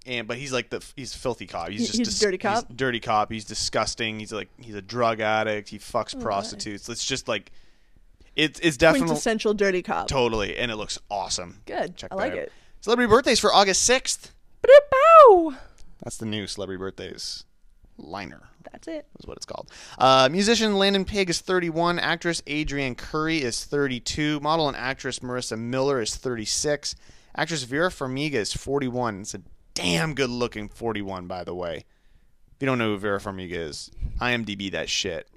And but he's like the he's a filthy cop. He's just he's dis- dirty cop? dirty cop. He's disgusting. He's like he's a drug addict. He fucks Oh, prostitutes. It's just like it's it's definitely Quintessential dirty cop. totally, and it looks awesome. Good. Check I like out. it. Celebrity birthdays for August sixth. Bow! That's the new celebrity birthdays liner. That's it. is what it's called. Uh, musician Landon Pigg is 31. Actress Adrianne Curry is 32. Model and actress Marisa Miller is 36. Actress Vera Farmiga is 41. It's a damn good looking 41, by the way. If you don't know who Vera Farmiga is, IMDb that shit.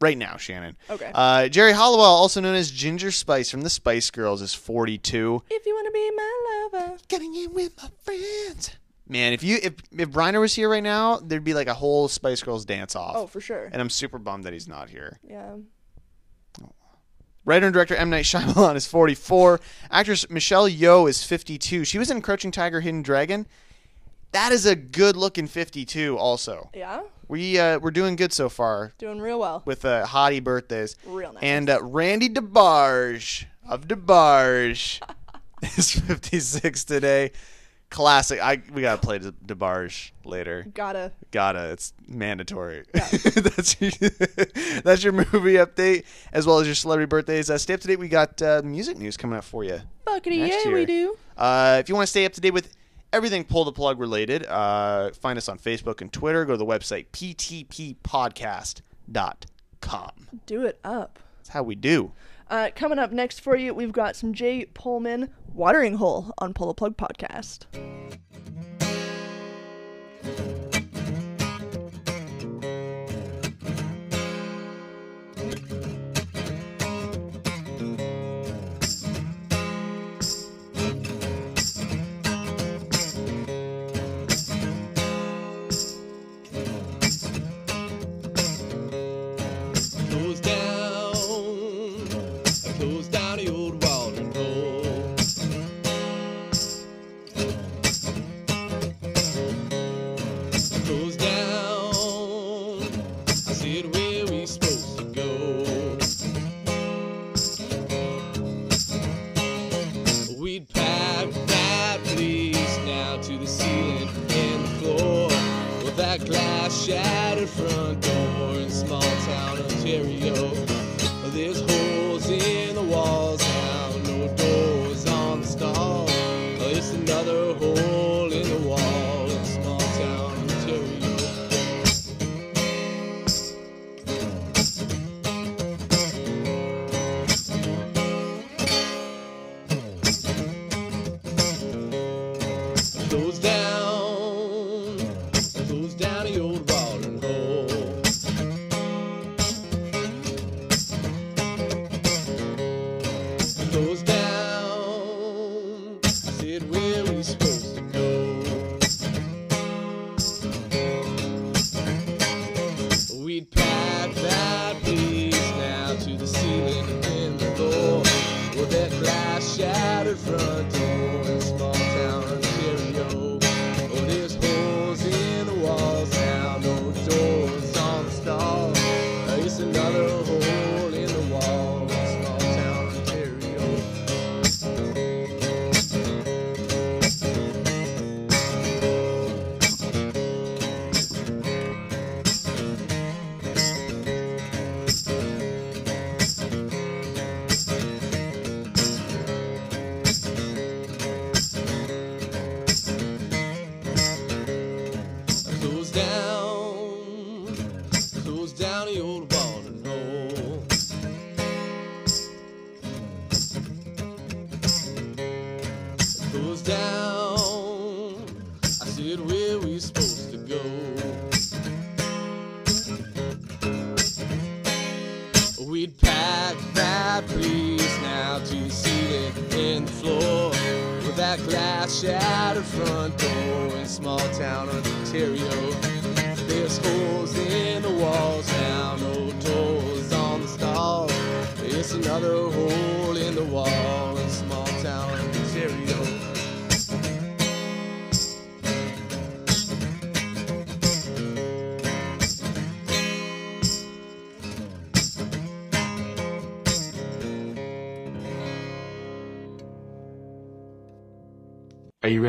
Right now, Shannon. Okay. Uh, Geri Halliwell, also known as Ginger Spice from the Spice Girls, is 42. If you want to be my lover. Getting in with my friends. Man, if you if if Briner was here right now, there'd be like a whole Spice Girls dance off. Oh, for sure. And I'm super bummed that he's not here. Yeah. Writer and director M. Night Shyamalan is 44. Actress Michelle Yeoh is 52. She was in Crouching Tiger, Hidden Dragon. That is a good looking 52 also. Yeah. We, uh, we're doing good so far Doing real well. with uh, hottie birthdays. Real nice. And uh, Randy DeBarge of DeBarge is 56 today. Classic. I We got to play De- DeBarge later. Gotta. Gotta. It's mandatory. that's, your, that's your movie update as well as your celebrity birthdays. Uh, stay up to date. We got uh, music news coming up for you. Next yeah, we do. Uh, if you want to stay up to date with everything pull the plug related, uh, find us on Facebook and Twitter. Go to the website ptppodcast.com. Do it up. That's how we do. Uh, coming up next for you, we've got some Jay Pullman Watering Hole on Pull the Plug Podcast.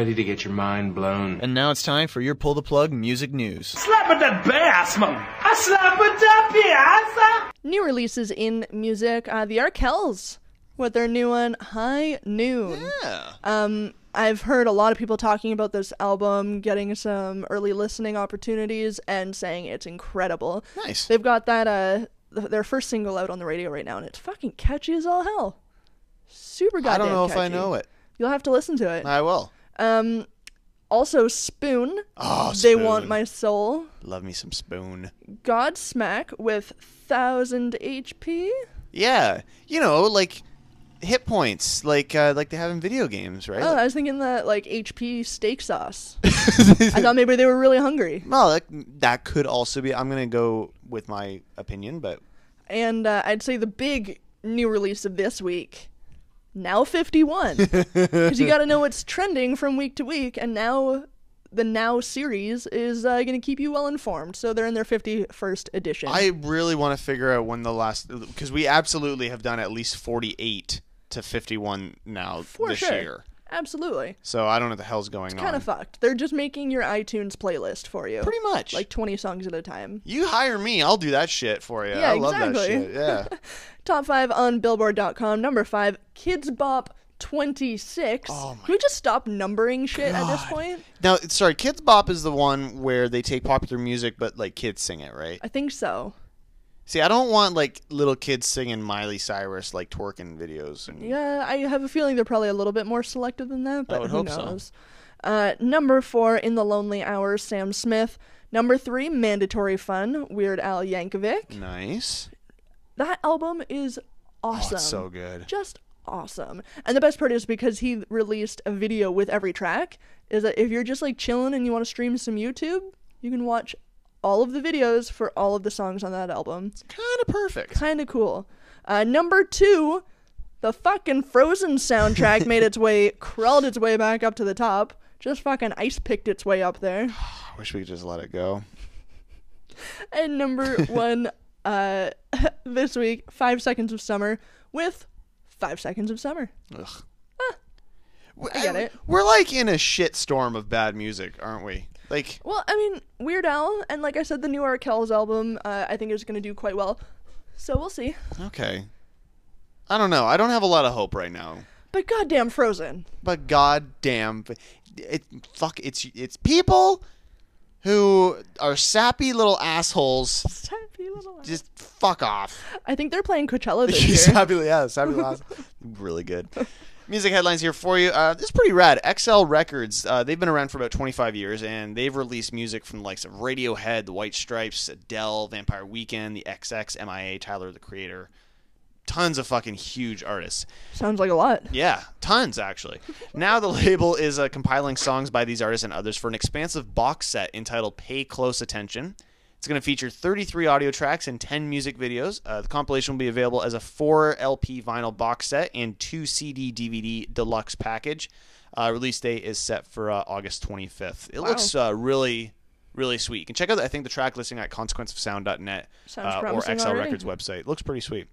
Ready to get your mind blown? And now it's time for your pull the plug music news. Slap at that bass, man. I slap at that bass. New releases in music. Uh, the Arkells with their new one, High Noon. Yeah. Um, I've heard a lot of people talking about this album, getting some early listening opportunities, and saying it's incredible. Nice. They've got that uh th- their first single out on the radio right now, and it's fucking catchy as all hell. Super goddamn I don't know if I know it. You'll have to listen to it. I will. Um, also Spoon. Oh, They want my soul. Love me some spoon. Godsmack with thousand HP. Yeah, you know, like hit points, like uh, like they have in video games, right? Oh, I was thinking that like HP steak sauce. I thought maybe they were really hungry. well, that, that could also be. I'm gonna go with my opinion, but And uh, I'd say the big new release of this week, now 51. Because you got to know what's trending from week to week, and now the Now series is uh, going to keep you well informed. So they're in their 51st edition. I really want to figure out when the last because we absolutely have done at least 48 to 51 now For this sure. year. Absolutely. So I don't know what the hell's going Kind on. Kind of fucked. They're just making your iTunes playlist for you. Pretty much. Like 20 songs at a time. you hire me, I'll do that shit for you. Yeah, I love that exactly. shit. Yeah. Top five on Billboard.com. Number five, Kidz Bop 26. Oh Can we just stop numbering shit at this point? now, sorry, Kidz Bop is the one where they take popular music but like kids sing it, right? I think so. See, I don't want like little kids singing Miley Cyrus like twerking videos. And, Yeah, I have a feeling they're probably a little bit more selective than that, but would who hope so. knows? Uh, number four, In the Lonely Hours, Sam Smith. Number three, Mandatory Fun, Weird Al Yankovic. Nice. That album is awesome. Oh, it's so good. Just awesome. And the best part is because he released a video with every track, is that if you're just like chilling and you want to stream some YouTube, you can watch all of the videos for all of the songs on that album. It's Kind of perfect. Kind of cool. Uh, number two, the fucking Frozen soundtrack made its way, crawled its way back up to the top. Just fucking ice picked its way up there. I wish we could just let it go. And number one, uh, this week, Five Seconds of Summer with Five Seconds of Summer. Ugh. I get it. We're like in a shit storm of bad music, aren't we? Like, Well, I mean, Weird Al, and like I said, the new Arkells album, uh, I think is going to do quite well. So we'll see. okay. I don't know. I don't have a lot of hope right now. But goddamn Frozen. But goddamn, it fuck. It's it's people who are sappy little assholes. Happy little- Just fuck off. I think they're playing Coachella this year. sappy, yeah, sappy little assholes. Really good. Music headlines here for you. Uh, this is pretty rad. XL Records. Uh, they've been around for about 25 years, and they've released music from the likes of Radiohead, The White Stripes, Adele, Vampire Weekend, The XX, MIA, Tyler the Creator. Tons of fucking huge artists. Sounds like a lot. Yeah, tons actually. Now the label is uh, compiling songs by these artists and others for an expansive box set entitled "Pay Close Attention." It's going to feature 33 audio tracks and 10 music videos. Uh, the compilation will be available as a 4 LP vinyl box set and 2 CD DVD deluxe package. Uh, release date is set for uh, August 25th. It looks uh, really, really sweet. You can check out, I think, the track listing at consequenceofsound.net uh, or XL already. Records website. It looks pretty sweet.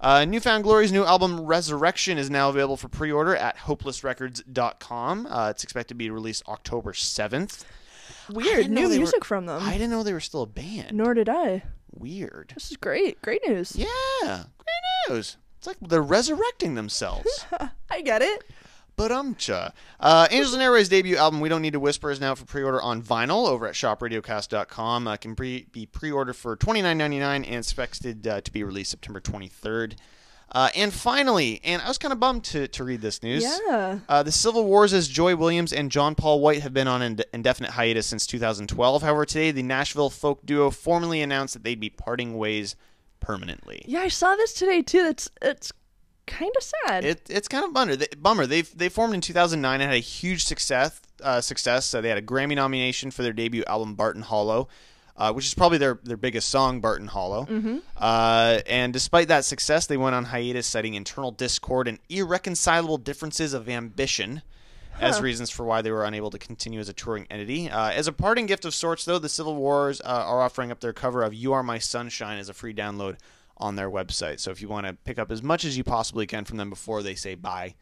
Uh, New Found Glory's new album Resurrection is now available for pre-order at hopelessrecords.com. Uh, it's expected to be released October 7th. Weird. New they were- music from them. I didn't know they were still a band. Nor did I. Weird. This is great. Great news. Yeah, great news. It's like they're resurrecting themselves. I get it. But umcha. Uh, Angels and Airwaves debut album We Don't Need to Whisper is now for pre-order on vinyl over at shopradiocast.com. Uh, can pre- be pre-ordered for $29.99 and expected uh, to be released September 23rd. Uh, and finally, and I was kind of bummed to, to read this news. Yeah. Uh, the Civil Wars as Joy Williams and John Paul White have been on an indefinite hiatus since 2012. However, today the Nashville folk duo formally announced that they'd be parting ways permanently. Yeah, I saw this today too. It's it's kind of sad. It, it's kind of bummer. They, bummer. They they formed in 2009 and had a huge success. Uh, success. So they had a Grammy nomination for their debut album Barton Hollow, uh, which is probably their their biggest song, Barton Hollow. Mhm. Uh, and despite that success, they went on hiatus, citing internal discord and irreconcilable differences of ambition. As reasons for why they were unable to continue as a touring entity. Uh, as a parting gift of sorts, though, the Civil Wars uh, are offering up their cover of "You Are My Sunshine" as a free download on their website. So if you want to pick up as much as you possibly can from them before they say bye,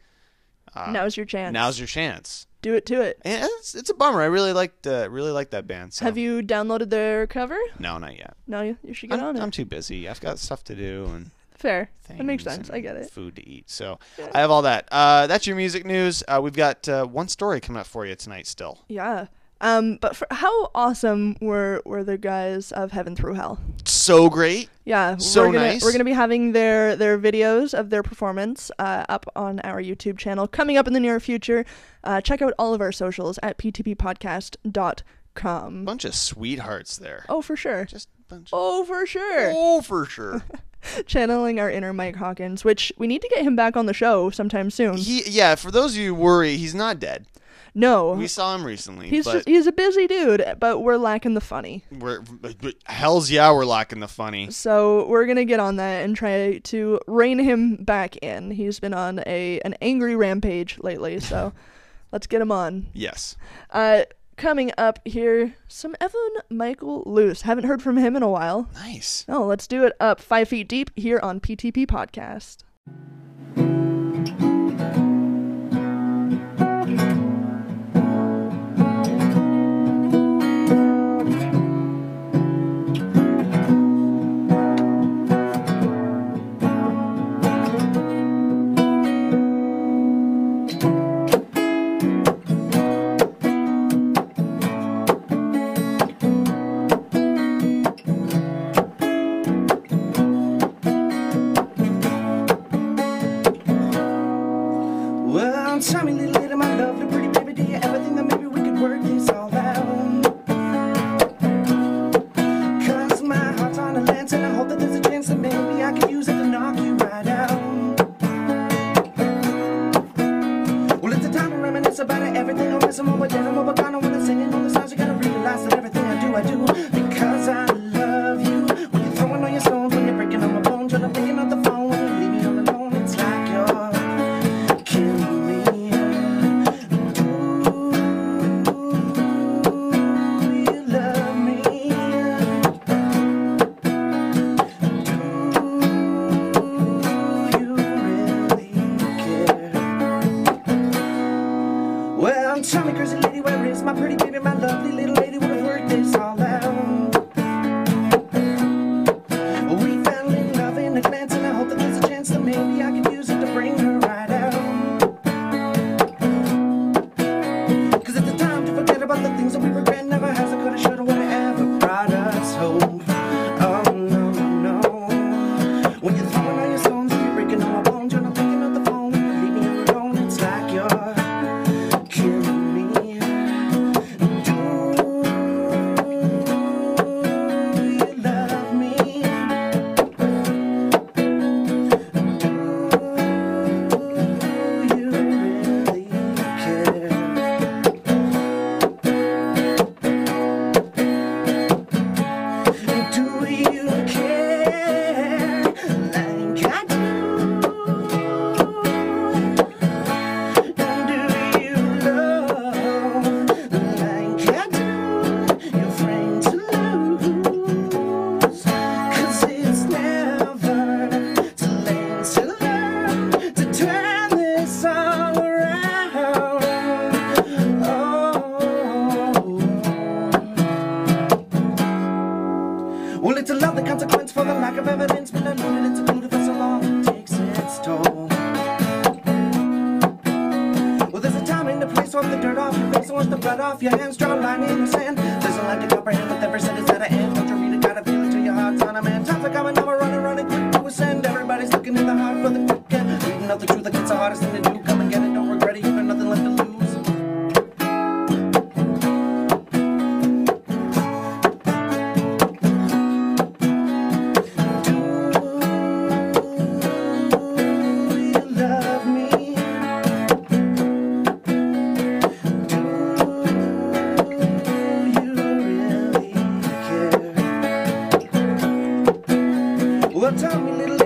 uh, Now's your chance. Now's your chance. Do it to it. And it's, it's a bummer. I really liked uh, really liked that band. So. Have you downloaded their cover? No, not yet. No, you, you should get I'm, on it. I'm too busy. I've got stuff to do and Fair. That makes sense. I get it. Food to eat. So I have all that. Uh, that's your music news. Uh, we've got uh, one story coming up for you tonight. Still, Yeah. Um, but for, how awesome were were the guys of Heaven Through Hell? so great. Yeah, So we're gonna, nice. We're gonna be having their their videos of their performance uh, up on our YouTube channel coming up in the near future. Uh, check out all of our socials at ptppodcast.com. Bunch of sweethearts there. Oh, for sure. Just a bunch. Oh, for sure. Oh, for sure. Channeling our inner Mike Hawkins, which we need to get him back on the show sometime soon. He, yeah, for those of you who worry, he's not dead. No, We saw him recently. he's but just he's a busy dude, but we're lacking the funny. we're, but hell's yeah, we're lacking the funny. So we're gonna get on that and try to rein him back in. He's been on a an angry rampage lately, so let's get him on. Yes. Uh, coming up here, some Evan Michael Luce. Haven't heard from him in a while. Nice. Oh, let's do it up five feet deep here on PTP Podcast. Tell me, little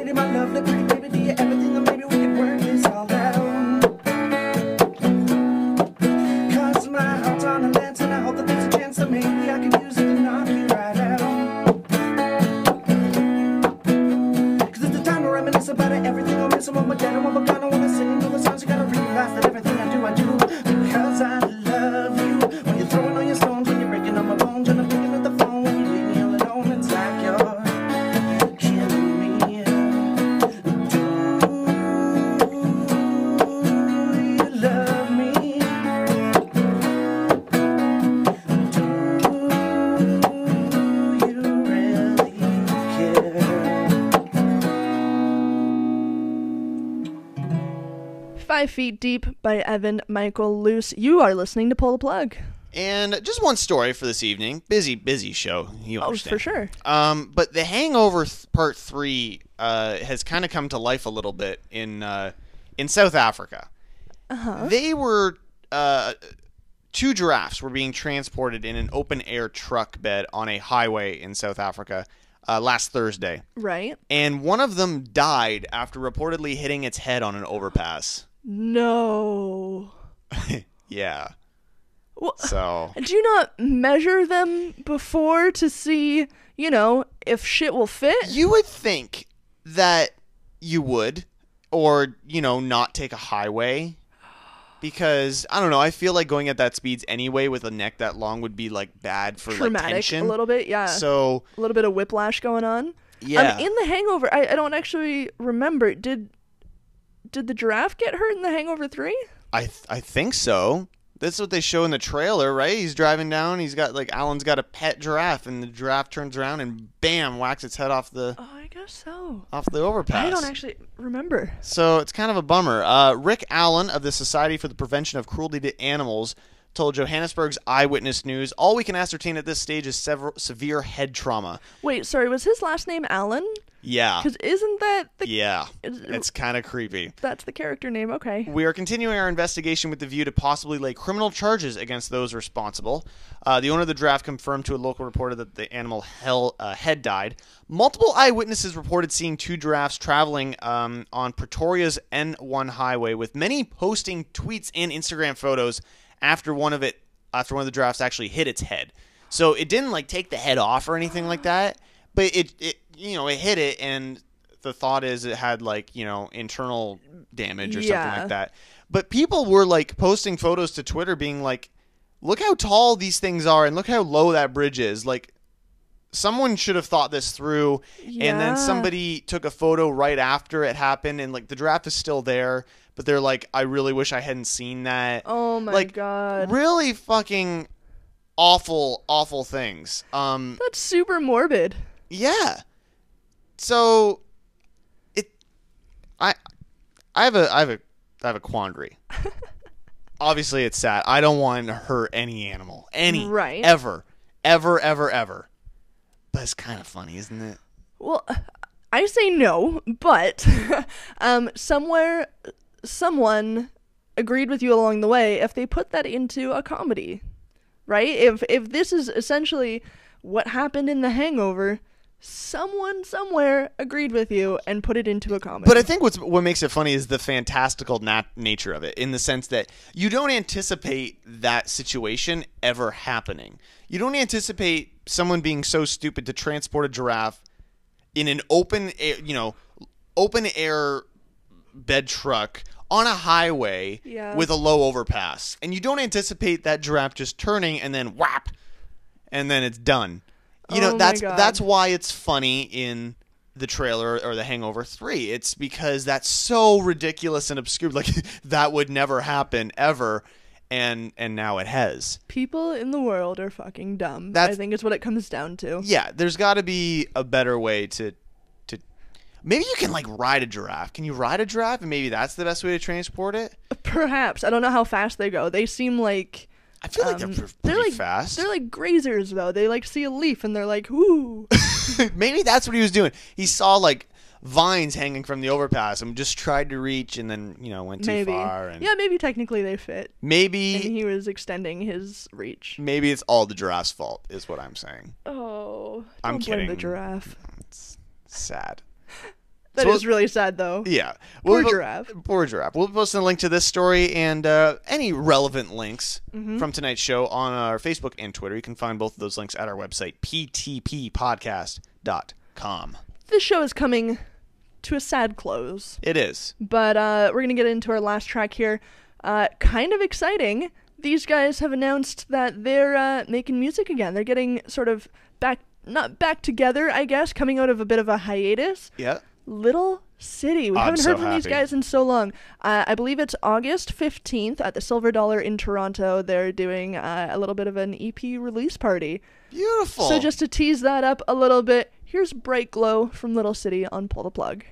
Feet Deep by Evan Michael Luce. You are listening to Pull the Plug. And just one story for this evening. Busy, busy show. You Oh, understand. for sure. Um, but the Hangover th- Part Three uh, has kind of come to life a little bit in uh, in South Africa. Uh-huh. They were uh, two giraffes were being transported in an open air truck bed on a highway in South Africa uh, last Thursday, Right? and one of them died after reportedly hitting its head on an overpass. No. Yeah. Well, So do you not measure them before to see, you know, if shit will fit? You would think that you would, or you know, not take a highway, because I don't know. I feel like going at that speeds anyway with a neck that long would be like bad for like Traumatic tension a little bit, yeah. So a little bit of whiplash going on. Yeah. Um, in the Hangover, I, I don't actually remember. Did did the giraffe get hurt in the Hangover Three? I th- I think so. That's what they show in the trailer, right? He's driving down. He's got like Alan's got a pet giraffe, and the giraffe turns around and bam, whacks its head off the Oh, I guess so. off the overpass. I don't actually remember. So it's kind of a bummer. Uh, Rick Allen of the Society for the Prevention of Cruelty to Animals told Johannesburg's Eyewitness News, "All we can ascertain at this stage is sever- severe head trauma." Wait, sorry, was his last name Alan? Yeah, Because isn't that the yeah, it's kind of creepy. that's the character name? Okay. We are continuing our investigation with the view to possibly lay criminal charges against those responsible. Uh, the owner of the draft confirmed to a local reporter that the animal hell, uh, head died. Multiple eyewitnesses reported seeing two giraffes traveling um, on Pretoria's N1 highway, with many posting tweets and Instagram photos after one of it after one of the giraffes actually hit its head. So it didn't like take the head off or anything like that, but it it you know it hit it and the thought is it had like you know internal damage or Yeah. something like that. But people were like posting photos to Twitter being like, look how tall these things are and look how low that bridge is. Like, someone should have thought this through. yeah. And then somebody took a photo right after it happened and like the draft is still there. But they're like, I really wish I hadn't seen that. Oh my like, god. Really fucking awful, awful things. Um, That's super morbid. Yeah. So it I I have a I have a I have a quandary. Obviously it's sad. I don't want to hurt any animal. Any Right. ever. Ever, ever, ever. But it's kind of funny, isn't it? Well, I say no, but um, somewhere, someone agreed with you along the way if they put that into a comedy, right? If if this is essentially what happened in The Hangover, someone somewhere agreed with you and put it into a comedy. But I think what's what makes it funny is the fantastical nat- nature of it, in the sense that you don't anticipate that situation ever happening. You don't anticipate someone being so stupid to transport a giraffe in an open, air, you know, open air bed truck on a highway Yeah. with a low overpass, and you don't anticipate that giraffe just turning and then whap, and then it's done. You Oh know my that's that's why it's funny in the trailer or the Hangover 3. It's because that's so ridiculous and obscure like that would never happen ever and and now it has. People in the world are fucking dumb. I think is what it comes down to. Yeah, there's got to be a better way to to Maybe you can like ride a giraffe. Can you ride a giraffe and maybe that's the best way to transport it? Perhaps I don't know how fast they go. They seem like I feel like um, they're pr- they're pretty like fast. They're like grazers though. They like see a leaf and they're like, "Ooh." maybe that's what he was doing. He saw like vines hanging from the overpass and just tried to reach and then, you know, went too maybe. far and Yeah, maybe technically they fit. maybe And he was extending his reach. Maybe it's all the giraffe's fault, is what I'm saying. Oh, I'm blame the giraffe. It's sad. That So is really sad, though. Yeah. Poor We'll- giraffe. Poor giraffe. We'll post a link to this story and uh, any relevant links Mhm. from tonight's show on our Facebook and Twitter. You can find both of those links at our website, ptppodcast.com. This show is coming to a sad close. It is. But uh, we're going to get into our last track here. Uh, kind of exciting. These guys have announced that they're uh, making music again. They're getting sort of back, not back together, I guess, coming out of a bit of a hiatus. Yeah. Little City. We I'm haven't so heard from these guys in so long. Uh, I believe it's August 15th at the Silver Dollar in Toronto. They're doing uh, a little bit of an EP release party. Beautiful. So just to tease that up a little bit, here's Bright Glow from Little City on Pull the Plug.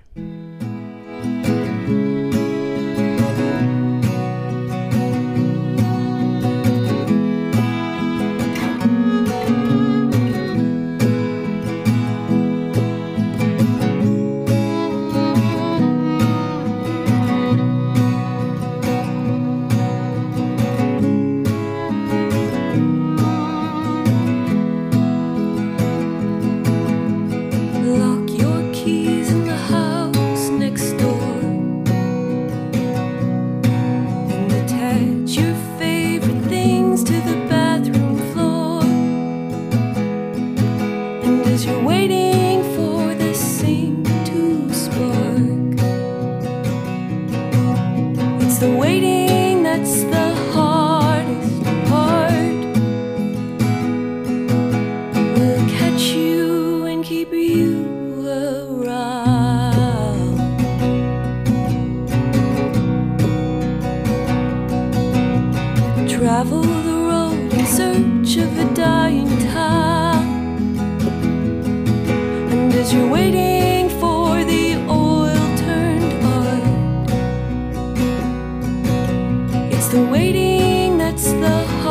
The waiting that's the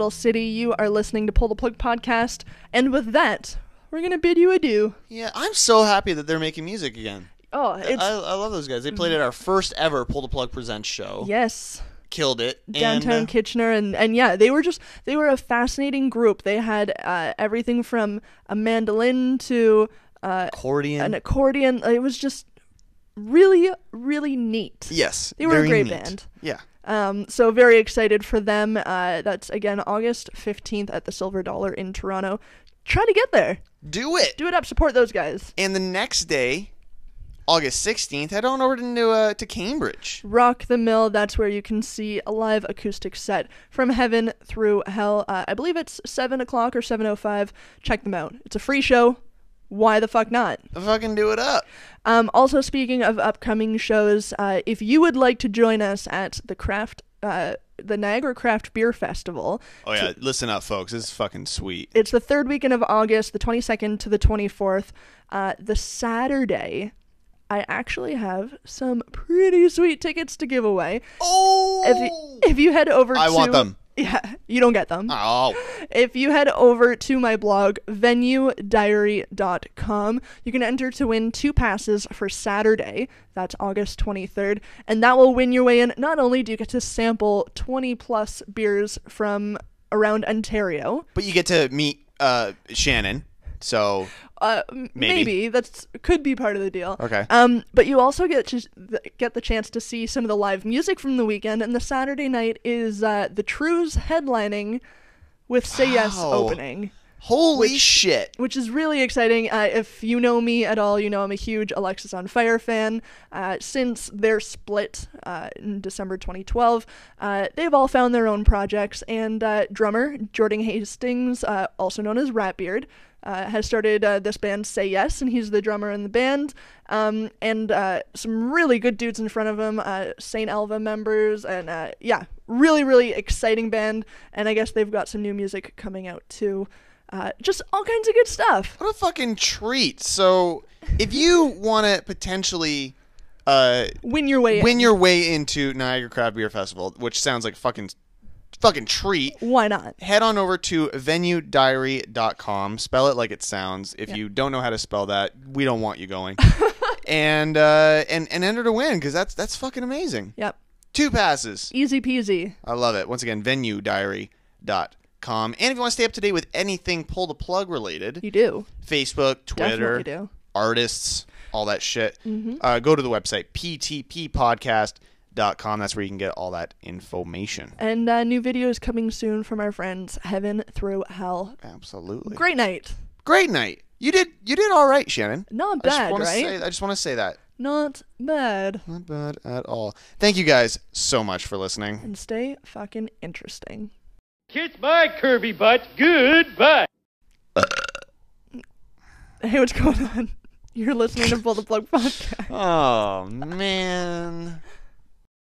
Little City. You are listening to Pull the Plug podcast. And with that, we're going to bid you adieu. Yeah, I'm so happy that they're making music again. Oh, it's. I, I love those guys. They played at our first ever Pull the Plug Presents show. yes. Killed it. downtown and, uh, Kitchener and and yeah they were just they were a fascinating group they had uh, everything from a mandolin to uh, accordion. an accordion it was just really really neat yes. they were a great neat. band Yeah. Um so very excited for them uh that's again August 15th at the Silver Dollar in Toronto try to get there Do it. do it up support those guys And the next day, August 16th, head on over to uh, to Cambridge. Rock the Mill, that's where you can see a live acoustic set from Heaven Through Hell. Uh, I believe it's 7 o'clock or 7.05. Check them out. It's a free show. Why the fuck not? Fucking do it up. Um, also, speaking of upcoming shows, uh, if you would like to join us at the Craft, uh, the Niagara Craft Beer Festival, Oh yeah, listen up, folks. This is fucking sweet. it's the third weekend of August, the 22nd to the 24th. Uh, the Saturday, I actually have some pretty sweet tickets to give away. Oh! If you, if you head over I to want them. Yeah, you don't get them. Oh. If you head over to my blog, venuediary.com, you can enter to win two passes for Saturday. That's August 23rd. And that will win your way in. Not only do you get to sample 20 plus beers from around Ontario, But you get to meet uh, Shannon. So uh, Maybe. maybe. that's could be part of the deal. Okay. Um, but you also get to get the chance to see some of the live music from the weekend, and the Saturday night is uh, the Trues headlining with Say Yes opening. holy shit. which is really exciting. Uh, if you know me at all, you know I'm a huge Alexisonfire fan. Uh, since their split uh, in December 2012, uh, they've all found their own projects, and uh, drummer Jordan Hastings, uh, also known as Ratbeard, uh, has started uh, this band Say Yes, and he's the drummer in the band. Um, and uh, some really good dudes in front of him, uh, Saint Alvia members, and uh, yeah, really, really exciting band. And I guess they've got some new music coming out too. Uh, just all kinds of good stuff. What a fucking treat. So if you want to potentially uh, Win your way win in. your way into Niagara Craft Beer Festival, which sounds like fucking fucking treat. Why not? Head on over to venuediary.com. Spell it like it sounds. If you don't know how to spell that, we don't want you going. and uh, and and enter to win because that's that's fucking amazing. Yep. Two passes. Easy peasy. I love it. Once again, venuediary.com. And if you want to stay up to date with anything pull the plug related, You do. Facebook, Twitter, do. artists, all that shit, Mhm. uh, go to the website, ptppodcast.com. That's where you can get all that information. And uh, new videos coming soon from our friends Heaven Through Hell. Absolutely. Great night. Great night. You did you did all right, Shannon. Not I just bad, wanna right? Say, I just want to say that. Not bad. Not bad at all. Thank you guys so much for listening. And stay fucking interesting. Kiss my curvy butt. Goodbye. Hey, what's going on? You're listening to Pull the Plug podcast. Oh man.